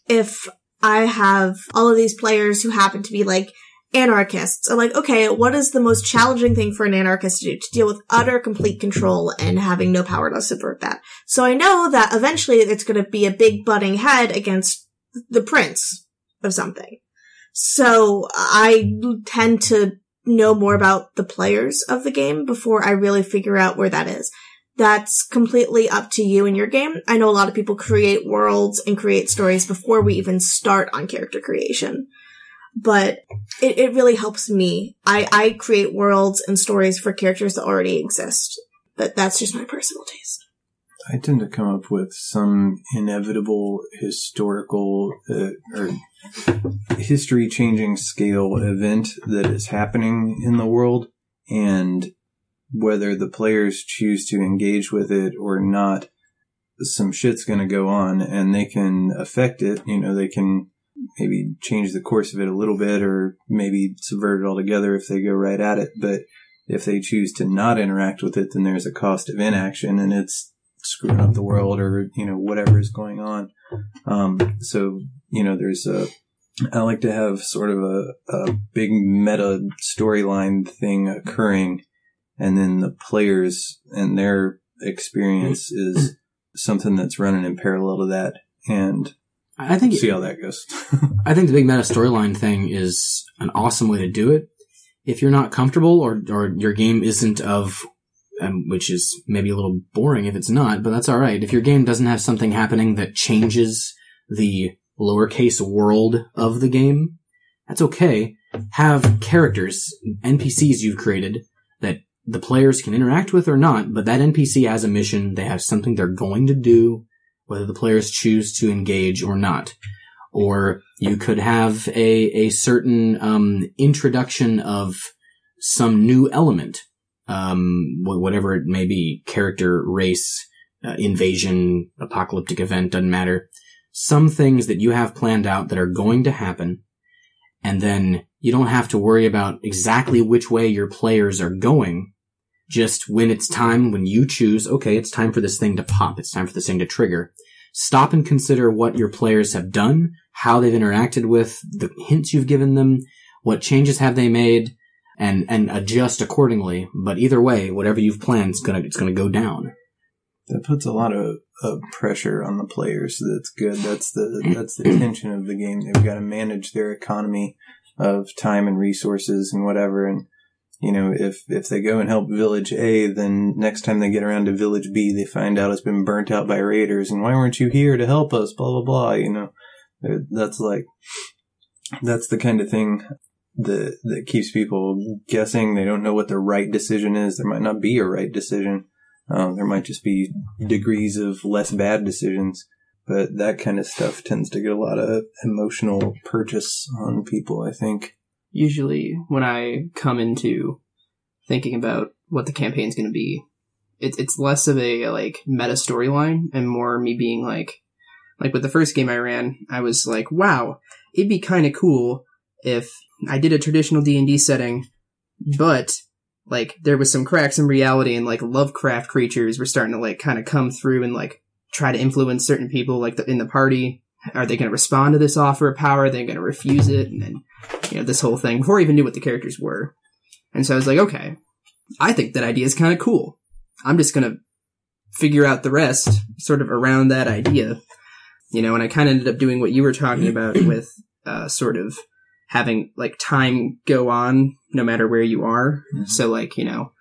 if I have all of these players who happen to be like anarchists, I'm like, okay, what is the most challenging thing for an anarchist to do? To deal with utter complete control and having no power to subvert that. So I know that eventually it's going to be a big butting head against the prince of something. So I tend to know more about the players of the game before I really figure out where that is. That's completely up to you in your game. I know a lot of people create worlds and create stories before we even start on character creation. But it, it really helps me. I, I create worlds and stories for characters that already exist. But that's just my personal taste. I tend to come up with some inevitable historical uh, or history changing scale event that is happening in the world and whether the players choose to engage with it or not some shit's going to go on and they can affect it. You know they can maybe change the course of it a little bit or maybe subvert it altogether if they go right at it. But if they choose to not interact with it then there's a cost of inaction and it's screwing up the world or you know whatever is going on. Um, so you know there's a i like to have sort of a, a big meta storyline thing occurring and then the players and their experience is something that's running in parallel to that and I think see how that goes [laughs] I think the big meta storyline thing is an awesome way to do it. If you're not comfortable or, or your game isn't of, um, which is maybe a little boring if it's not, but that's alright. If your game doesn't have something happening that changes the lowercase world of the game, that's okay. Have characters, NPCs you've created the players can interact with or not, but that NPC has a mission, they have something they're going to do, whether the players choose to engage or not or you could have a a certain um, introduction of some new element, um, whatever it may be, character, race, uh, invasion, apocalyptic event, doesn't matter. Some things that you have planned out that are going to happen, and then you don't have to worry about exactly which way your players are going. Just when it's time, when you choose, okay, it's time for this thing to pop, it's time for this thing to trigger. stop and consider what your players have done, how they've interacted with the hints you've given them, what changes have they made, and and adjust accordingly. But either way, whatever you've planned, it's gonna it's gonna go down. That puts a lot of, of pressure on the players. That's good. That's the that's the tension of the game. They've got to manage their economy of time and resources and whatever. And you know, if if they go and help Village A, then next time they get around to Village B, they find out it's been burnt out by raiders. And why weren't you here to help us? Blah blah blah. You know, that's like that's the kind of thing that that keeps people guessing. They don't know what the right decision is. There might not be a right decision. Um, there might just be degrees of less bad decisions, but that kind of stuff tends to get a lot of emotional purchase on people. I think. Usually, when I come into thinking about what the campaign's going to be, it's it's less of a like meta storyline and more me being like, like with the first game I ran, I was like, wow, it'd be kind of cool if I did a traditional D and D setting, but like there was some cracks in reality and like Lovecraft creatures were starting to like kind of come through and like try to influence certain people like the, in the party. Are they going to respond to this offer of power? Are they going to refuse it? And then, you know, this whole thing before I even knew what the characters were. And so I was like, okay, I think that idea is kind of cool. I'm just going to figure out the rest sort of around that idea. You know, and I kind of ended up doing what you were talking about [clears throat] with uh, sort of having like time go on no matter where you are. Mhm. So like, you know,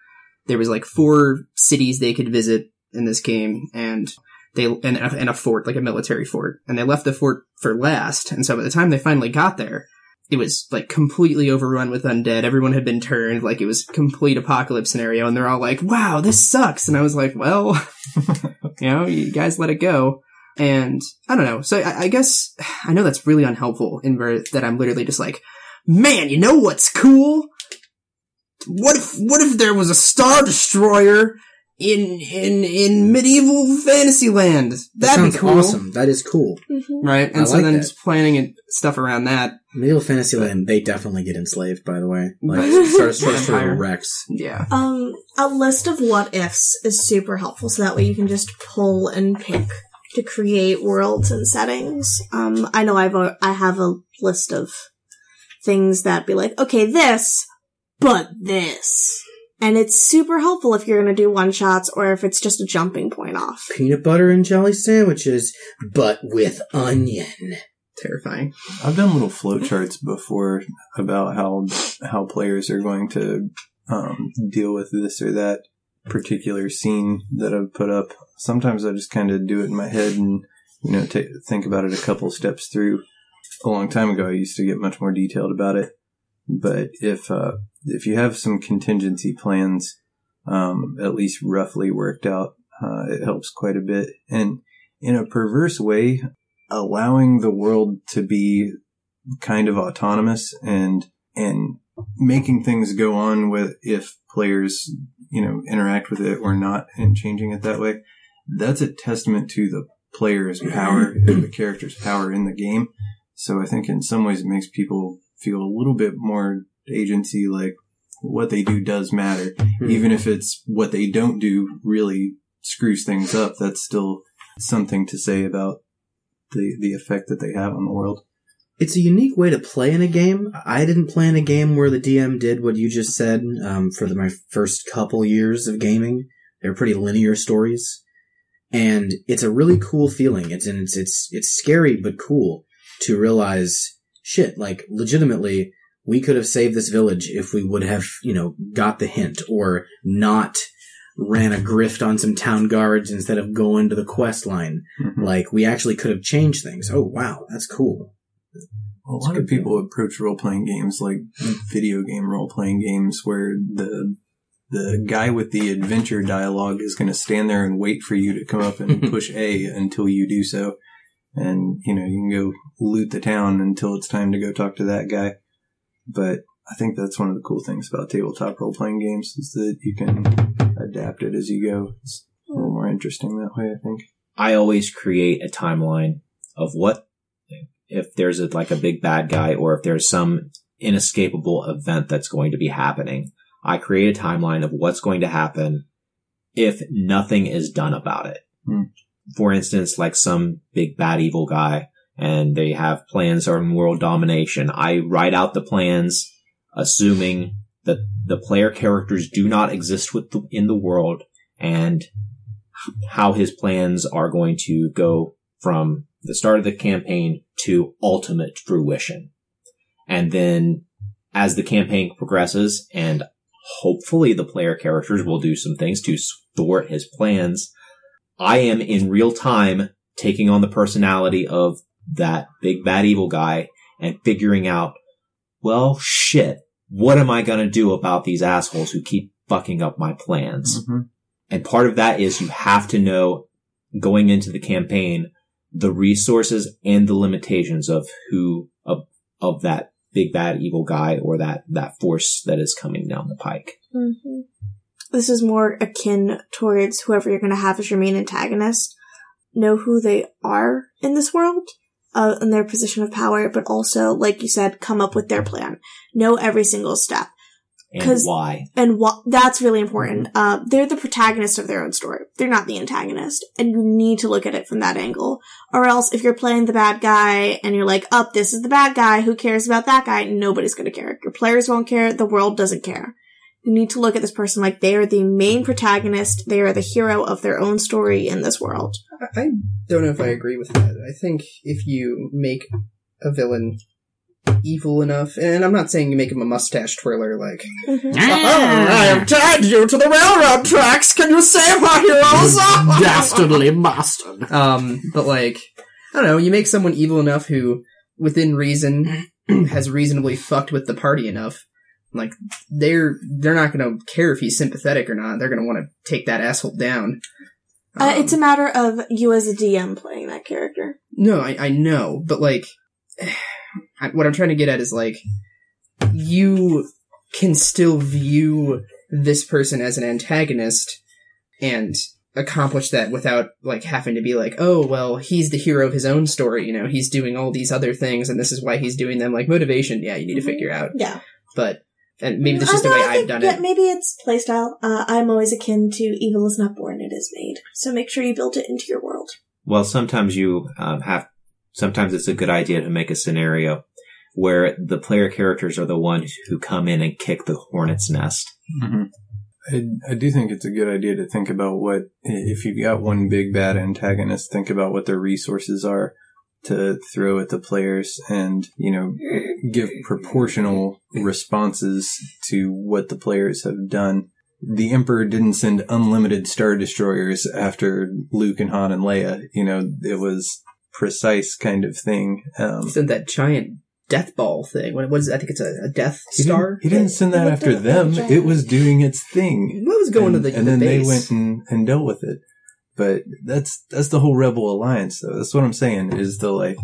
there was like four cities they could visit in this game and they and, a- and a fort, like a military fort. And they left the fort for last. And so by the time they finally got there, it was like completely overrun with undead. Everyone had been turned, like it was complete apocalypse scenario, and they're all like, Wow, this sucks. And I was like, Well, [laughs] you know, you guys let it go. And I don't know. So I, I guess [sighs] I know that's really unhelpful in where that I'm literally just like, man, you know what's cool? What if what if there was a star destroyer in in in medieval fantasyland? That That'd sounds be cool, awesome. That is cool. Mhm. right? And I so like then that. just planning and stuff around that. Medieval Fantasyland, they definitely get enslaved. By the way, like Right. sort of, sort of, sort Empire. of Rex. Yeah, Um, a list of what ifs is super helpful, so that way you can just pull and pick to create worlds and settings. Um, I know I've a, I have a list of things that be like, okay, this, but this, and it's super helpful if you're gonna do one shots or if it's just a jumping point off. Peanut butter and jelly sandwiches, but with onion. terrifying. I've done little flowcharts before about how how players are going to um, deal with this or that particular scene that I've put up. Sometimes I just kind of do it in my head and you know ta think about it a couple steps through. A long time ago, I used to get much more detailed about it. But if uh, if you have some contingency plans, um, at least roughly worked out, uh, it helps quite a bit. And in a perverse way, allowing the world to be kind of autonomous and and making things go on with if players you know interact with it or not and changing it that way that's a testament to the player's power and the character's power in the game so i think in some ways it makes people feel a little bit more agency like what they do does matter even if it's what they don't do really screws things up that's still something to say about the the effect that they have on the world It's a unique way to play in a game. I didn't play in a game where the DM did what you just said um, for the, my first couple years of gaming. They're pretty linear stories, and it's a really cool feeling. It's and it's it's it's scary but cool to realize shit. Like legitimately, we could have saved this village if we would have you know got the hint or not ran a grift on some town guards instead of going to the quest line. Mhm. Like we actually could have changed things. Oh wow, that's cool. a lot of people approach role playing games like video game role playing games where the the guy with the adventure dialogue is going to stand there and wait for you to come up and [laughs] push A until you do so. And, you know, you can go loot the town until it's time to go talk to that guy. But I think that's one of the cool things about tabletop role playing games is that you can adapt it as you go. It's a little more interesting that way, I think. I always create a timeline of what if there's a, like a big bad guy or if there's some inescapable event that's going to be happening. I create a timeline of what's going to happen if nothing is done about it. Hmm. for instance, like some big bad evil guy and they have plans on world domination. I write out the plans assuming that the player characters do not exist with the, in the world and how his plans are going to go from the start of the campaign to ultimate fruition. And then as the campaign progresses and hopefully the player characters will do some things to thwart his plans, I am in real time taking on the personality of that big bad evil guy and figuring out, well, shit, what am I going to do about these assholes who keep fucking up my plans? Mhm. And part of that is you have to know going into the campaign the resources and the limitations of who of of that big bad evil guy or that that force that is coming down the pike. Mm-hmm. This is more akin towards whoever you're going to have as your main antagonist. Know who they are in this world, uh, in their position of power, but also, like you said, come up with their plan. Know every single step. And why? And what, that's really important. Uh, they're the protagonist of their own story. They're not the antagonist. And you need to look at it from that angle. Or else, if you're playing the bad guy and you're like, up, this is the bad guy, who cares about that guy? Nobody's gonna care. Your players won't care, the world doesn't care. You need to look at this person like they are the main protagonist, they are the hero of their own story in this world. I- I don't know if I agree with that. I think if you make a villain evil enough, and I'm not saying you make him a mustache twirler, like, Mhm. I have tied you to the railroad tracks. Can you save our heroes? [laughs] Dastardly bastard. Um, but like, I don't know, you make someone evil enough who, within reason, [clears throat] has reasonably fucked with the party enough. Like, they're, they're not gonna care if he's sympathetic or not. They're gonna want to take that asshole down. Uh, Um, it's a matter of you as a DM playing that character. No, I, I know, but like, [sighs] I- what I'm trying to get at is like, you can still view this person as an antagonist and accomplish that without like having to be like, oh, well, he's the hero of his own story, you know, he's doing all these other things and this is why he's doing them. Like, motivation, yeah, you need to figure out. Yeah. But, and maybe that's just the way I I've think- done it. Maybe it's playstyle. Uh, I'm always akin to evil is not born, it is made. So make sure you build it into your world. Well, sometimes you um, have. Sometimes it's a good idea to make a scenario where the player characters are the ones who come in and kick the hornet's nest. hmm I, I do think it's a good idea to think about what, if you've got one big bad antagonist, think about what their resources are to throw at the players and, you know, give proportional responses to what the players have done. The Emperor didn't send unlimited Star Destroyers after Luke and Han and Leia. You know, it was precise kind of thing. Um, He sent that giant death ball thing. What, what is it? I think it's a, a death he didn't- star. He didn't send that What after the- them. It was doing its thing. What was going and, to the, and the then base? they went and, and dealt with it. But that's that's the whole Rebel Alliance, though. That's what I'm saying. Is the like,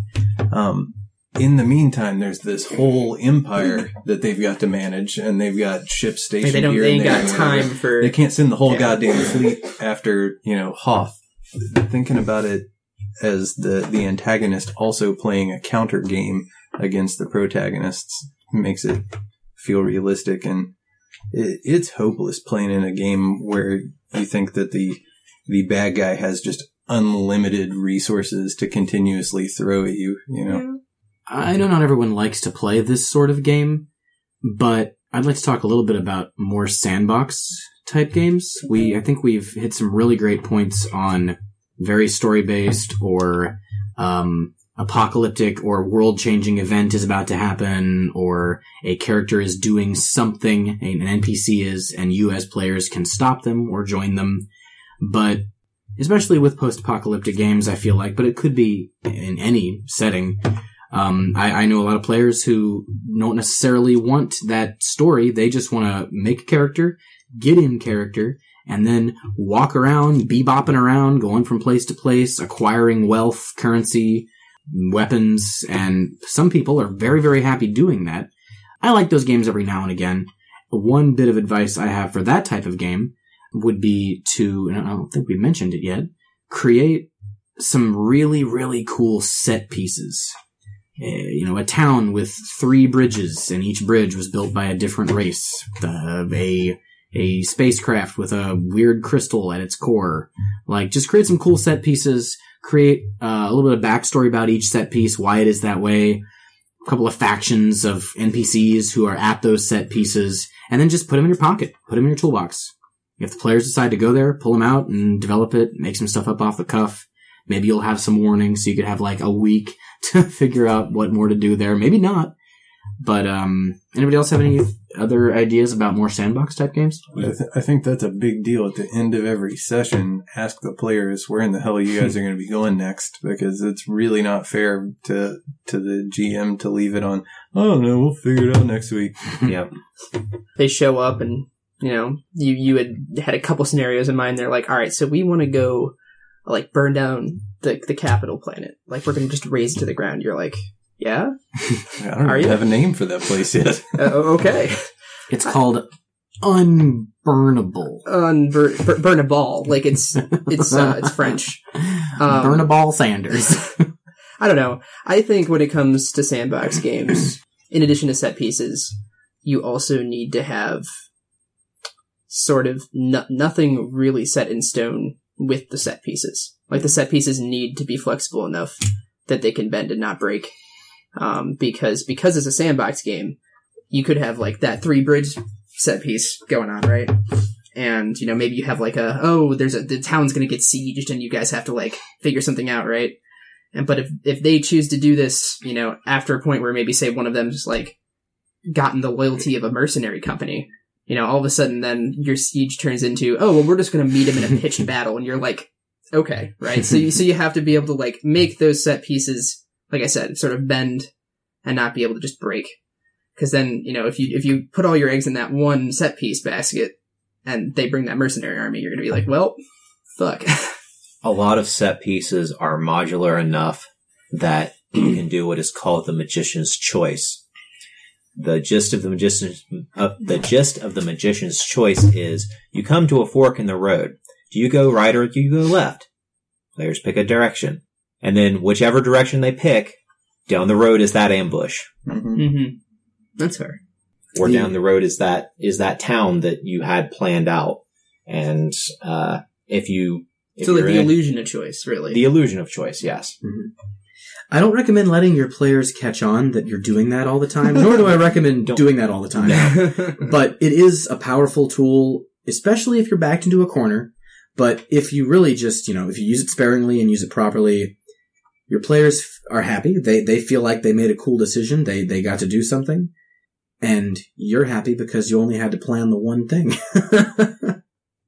um, in the meantime, there's this whole empire [laughs] that they've got to manage, and they've got ships stationed they don't. here They and ain't got time for. They can't send the whole Yeah. goddamn fleet after you know Hoth. Thinking about it as the the antagonist also playing a counter game against the protagonists makes it feel realistic, and it, it's hopeless playing in a game where you think that the the bad guy has just unlimited resources to continuously throw at you. You know, I know not everyone likes to play this sort of game, but I'd like to talk a little bit about more sandbox type games. We, I think we've hit some really great points on very story based or, um, apocalyptic or world changing event is about to happen or a character is doing something, an NPC is, and you as players can stop them or join them. But especially with post apocalyptic games, I feel like, but it could be in any setting. Um, I, I know a lot of players who don't necessarily want that story. They just want to make a character, get in character, and then walk around, bebopping around, going from place to place, acquiring wealth, currency, weapons, and some people are very, very happy doing that. I like those games every now and again. One bit of advice I have for that type of game would be to, and I don't think we mentioned it yet, create some really, really cool set pieces. Uh, you know, a town with three bridges, and each bridge was built by a different race. Uh, a a spacecraft with a weird crystal at its core, Like, just create some cool set pieces, create uh, a little bit of backstory about each set piece, why it is that way, a couple of factions of NPCs who are at those set pieces, and then just put them in your pocket, put them in your toolbox. If the players decide to go there, pull them out and develop it, make some stuff up off the cuff. Maybe you'll have some warnings, so you could have like a week [laughs] to figure out what more to do there. Maybe not. But um, anybody else have any other ideas about more sandbox type games? I, th- I think that's a big deal at the end of every session. Ask the players where in the hell you guys are going to be going next, because it's really not fair to to the GM to leave it on. Oh no, we'll figure it out next week. Yep. they show up and you know you you had had a couple scenarios in mind they're like all right so we want to go like burn down the the capital planet like we're gonna just raze it to the ground you're like yeah [laughs] I don't Are you? have a name for that place yet. [laughs] uh, okay It's called Unburnable. Unbur- bur- burn a ball like it's it's uh, it's french [laughs] Um, Burnable Sanders. i don't know i think when it comes to sandbox games in addition to set pieces you also need to have sort of no- nothing really set in stone with the set pieces. Like the set pieces need to be flexible enough that they can bend and not break. Um, because because it's a sandbox game, you could have like that three bridge set piece going on, right? And you know maybe you have like a oh there's a the town's gonna get sieged and you guys have to like figure something out, right? And but if if they choose to do this, you know, after a point where maybe say one of them just like gotten the loyalty of a mercenary company, you know, all of a sudden then your siege turns into, oh, well, we're just going to meet him in a [laughs] pitched battle. And you're like, okay, right? So you, so you have to be able to like make those set pieces, like I said, sort of bend and not be able to just break. Cause then, you know, if you, if you put all your eggs in that one set piece basket and they bring that mercenary army, you're going to be like, well, fuck. [laughs] A lot of set pieces are modular enough that you can do what is called the magician's choice. The gist of the magician's uh, the gist of the magician's choice is you come to a fork in the road. Do you go right or do you go left? Players pick a direction, and then whichever direction they pick, down the road is that ambush, Mhm. hmm That's fair. or Yeah. down the road is that is that town that you had planned out. And uh, if you if so like the in illusion of choice, really. the illusion of choice, yes. I don't recommend letting your players catch on that you're doing that all the time, nor do I recommend [laughs] doing that all the time. [laughs] but it is a powerful tool, especially if you're backed into a corner. But if you really just, you know, if you use it sparingly and use it properly, your players f- are happy. They they feel like they made a cool decision. They they got to do something, and you're happy because you only had to plan the one thing. [laughs]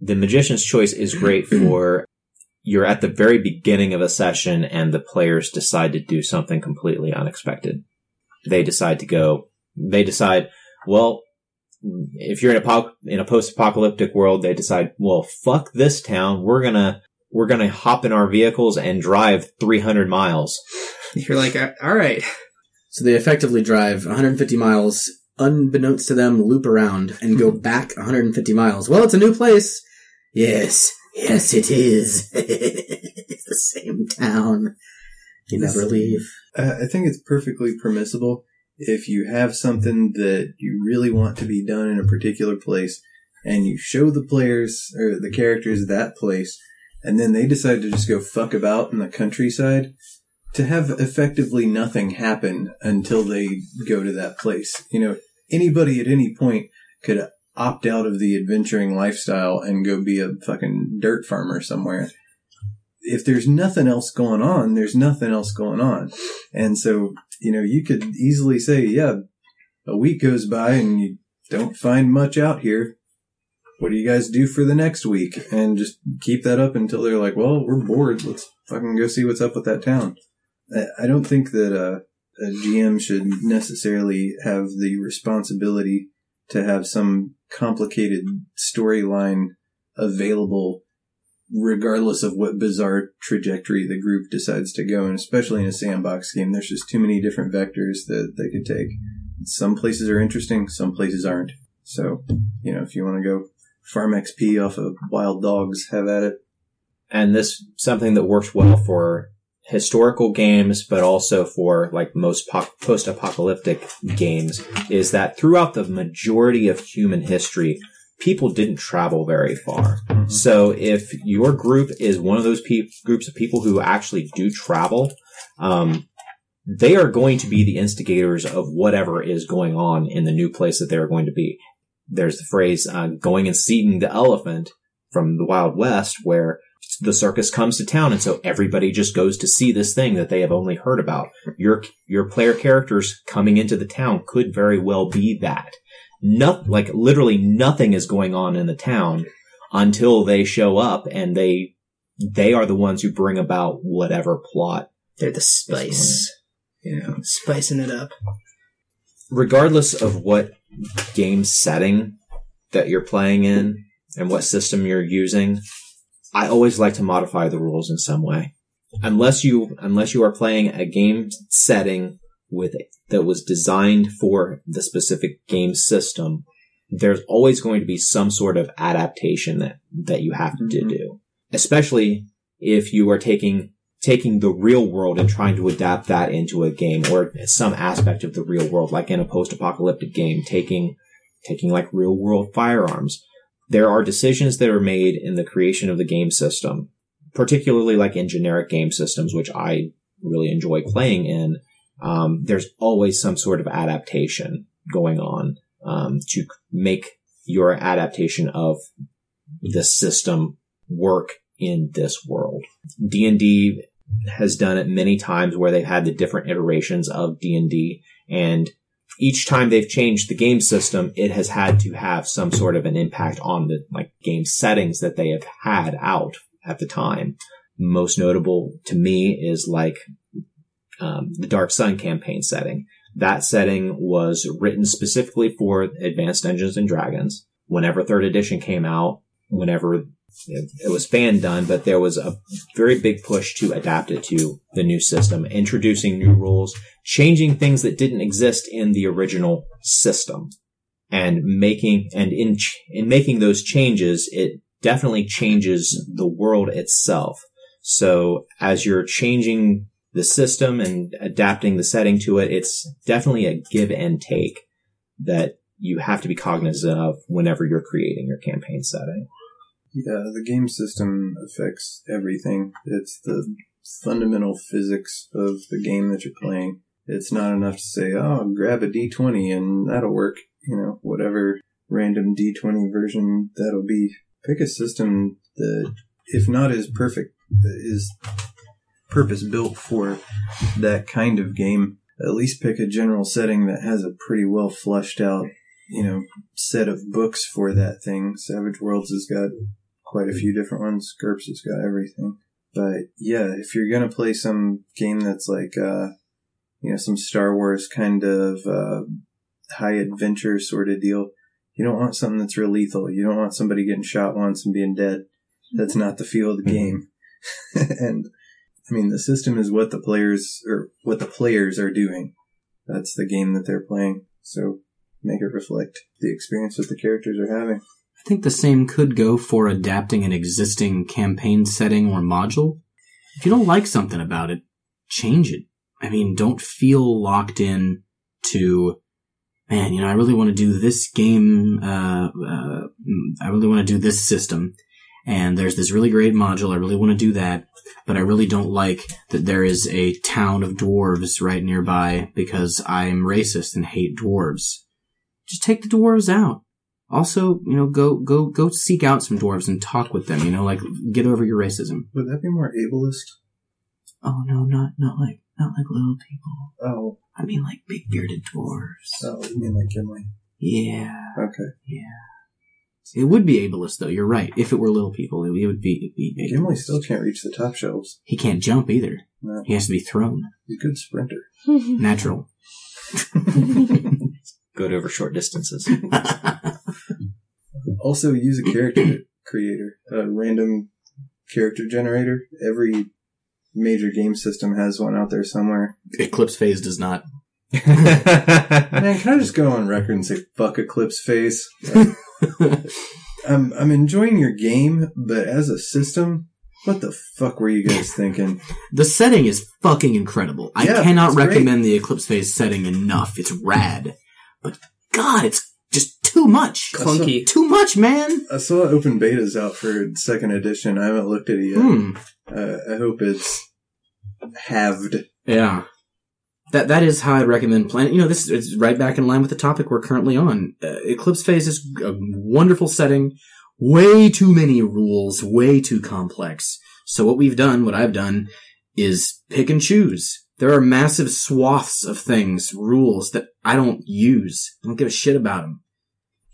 the magician's choice is great for [clears throat] you're at the very beginning of a session and the players decide to do something completely unexpected. They decide to go, they decide, well, if you're in a po- in a post-apocalyptic world, they decide, well, fuck this town. We're gonna, we're gonna hop in our vehicles and drive 300 miles. [laughs] You're like, "Uh, all right. so they effectively drive 150 miles, unbeknownst to them, loop around and go back 150 miles. Well, it's a new place. Yes, yes, it is. it's [laughs] the same town. You never leave. Uh, I think it's perfectly permissible if you have something that you really want to be done in a particular place and you show the players or the characters that place and then they decide to just go fuck about in the countryside to have effectively nothing happen until they go to that place. You know, anybody at any point could opt out of the adventuring lifestyle and go be a fucking dirt farmer somewhere. If there's nothing else going on, there's nothing else going on. And so, you know, you could easily say, yeah, a week goes by and you don't find much out here. What do you guys do for the next week? And just keep that up until they're like, well, we're bored. Let's fucking go see what's up with that town. I- don't think that uh, a GM should necessarily have the responsibility to have some complicated storyline available regardless of what bizarre trajectory the group decides to go and especially in a sandbox game. There's just too many different vectors that they could take. Some places are interesting some places aren't. So you know if you want to go farm xp off of wild dogs have at it. And this something that works well for historical games, but also for like most po- post-apocalyptic games, is that throughout the majority of human history, people didn't travel very far. Mhm. So if your group is one of those peop groups of people who actually do travel, um, they are going to be the instigators of whatever is going on in the new place that they're going to be. There's the phrase uh, "going and seeing the elephant" from the Wild West, where the circus comes to town, and so everybody just goes to see this thing that they have only heard about. Your your player characters coming into the town could very well be that. Not like literally nothing is going on in the town until they show up, and they they are the ones who bring about whatever plot. They're the spice. Yeah. Spicing it up. regardless of what game setting that you're playing in and what system you're using, I always like to modify the rules in some way. Unless you unless you are playing a game setting with that was designed for the specific game system, there's always going to be some sort of adaptation that that you have to Mhm. do. Especially if you are taking taking the real world and trying to adapt that into a game or some aspect of the real world, like in a post-apocalyptic game, taking, taking like real world firearms. There are decisions that are made in the creation of the game system, particularly like in generic game systems, which I really enjoy playing in. Um, there's always some sort of adaptation going on, um, to make your adaptation of the system work in this world. D&D has done it many times where they've had the different iterations of D&D and each time they've changed the game system, it has had to have some sort of an impact on the like game settings that they have had out at the time. Most notable to me is like um, the Dark Sun campaign setting. That setting was written specifically for Advanced Dungeons and Dragons. Whenever third edition came out, whenever it, was fan done, but there was a very big push to adapt it to the new system, introducing new rules, changing things that didn't exist in the original system, and making and in in making those changes, it definitely changes the world itself. So as you're changing the system and adapting the setting to it, it's definitely a give and take that you have to be cognizant of whenever you're creating your campaign setting. Yeah, the game system affects everything. It's the fundamental physics of the game that you're playing. It's not enough to say, oh, grab a d20 and that'll work. You know, whatever random d20 version that'll be. Pick a system that, if not is perfect, is purpose built for that kind of game. At least pick a general setting that has a pretty well fleshed out, you know, set of books for that thing. Savage Worlds has got quite a few different ones. GURPS has got everything. But yeah, if you're gonna play some game that's like, uh, you know, some Star Wars kind of uh, high adventure sort of deal, you don't want something that's real lethal. You don't want somebody getting shot once and being dead. That's not the feel of the game. [laughs] and I mean, the system is what the players or what the players are doing. That's the game that they're playing. So make it reflect the experience that the characters are having. I think the same could go for adapting an existing campaign setting or module. If you don't like something about it, change it. I mean, don't feel locked in to, man, you know, I really want to do this game, uh, uh, I really want to do this system. And there's this really great module. I really want to do that, but I really don't like that there is a town of dwarves right nearby because I'm racist and hate dwarves. Just take the dwarves out also, you know, go go go seek out some dwarves and talk with them. You know, like get over your racism. Would that be more ableist? Oh no, not not like not like little people. Oh, I mean, like big bearded dwarves. oh, you mean like Gimli? Yeah, Okay. Yeah. It would be ableist though. You're right. If it were little people, it, it would be. It'd be Gimli still can't reach the top shelves. He can't jump either. No, He has to be thrown. he's a good sprinter. [laughs] Natural. [laughs] Good over short distances. [laughs] Also, use a character creator, a random character generator. Every major game system has one out there somewhere. Eclipse phase does not. [laughs] Man, can I just go on record and say fuck Eclipse Phase? I'm I'm enjoying your game, but as a system, what the fuck were you guys thinking? The setting is fucking incredible. I Yeah, cannot it's great. recommend the Eclipse phase setting enough. It's rad. But God, it's just too much. Clunky. Too much, man. I saw open betas out for second edition. I haven't looked at it yet. Hmm. Uh, I hope it's halved. Yeah. That that is how I'd recommend playing. You know, this is right back in line with the topic we're currently on. Uh, Eclipse Phase is a wonderful setting. Way too many rules, way too complex. So what we've done, what I've done, is pick and choose. There are massive swaths of things, rules that I don't use. I don't give a shit about them.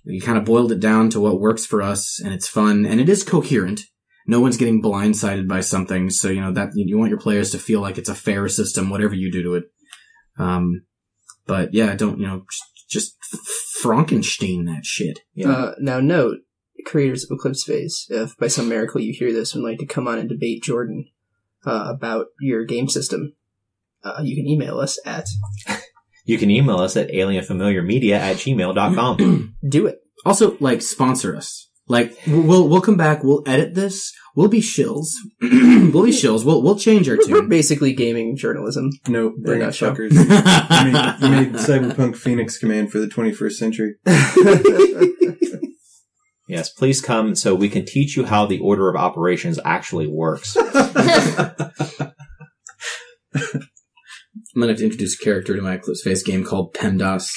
We kind of boiled it down to what works for us, and it's fun, and it is coherent. No one's getting blindsided by something, so you know that you want your players to feel like it's a fair system, whatever you do to it. Um, but yeah, don't you know just, Frankenstein that shit. Uh, now note, creators of Eclipse Phase, if by some miracle you hear this and like to come on and debate Jordan uh, about your game system, uh, you can email us at [laughs] You can email us at alienfamiliarmedia at gmail.com. [clears throat] do it. Also, like sponsor us. Like we'll we'll come back. We'll edit this. We'll be shills. [clears throat] we'll be shills. We'll we'll change our We're tune. basically gaming journalism. No, bring Yeah, it, sure. fuckers. [laughs] you, made, you made Cyberpunk Phoenix Command for the 21st century. [laughs] yes, please come so we can teach you how the order of operations actually works. I'm gonna have to introduce a character to my Eclipse Phase game called PEMDAS.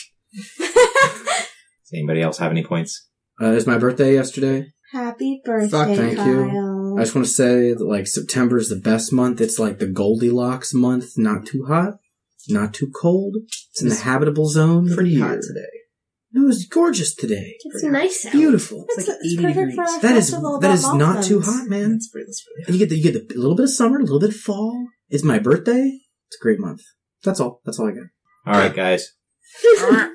Does anybody else have any points? Uh, it's my birthday yesterday. Happy birthday, Fuck, thank you. I just want to say that like September is the best month. It's like the Goldilocks month. Not too hot, not too cold. It's in the It's habitable zone. of the Pretty hot year. today. It was gorgeous today. It's nice out. Beautiful. It's, like it's 80 degrees. for our That is festival that about is not too muffins. hot, man. That's pretty, that's pretty And you get the, you get the, a little bit of summer, a little bit of fall. It's my birthday. It's a great month. That's all. That's all I got. All right, guys. [laughs]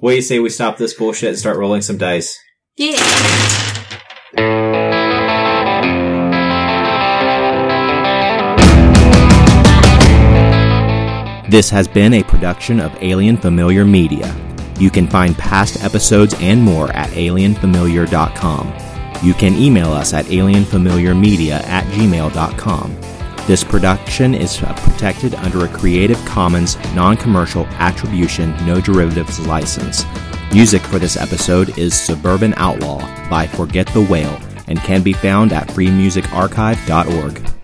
What do you say we stop this bullshit and start rolling some dice? Yeah. This has been a production of Alien Familiar Media. You can find past episodes and more at alienfamiliar.com. You can email us at alienfamiliarmedia at gmail.com. This production is protected under a Creative Commons non-commercial attribution no derivatives license. Music for this episode is Suburban Outlaw by Forget the Whale and can be found at freemusicarchive.org.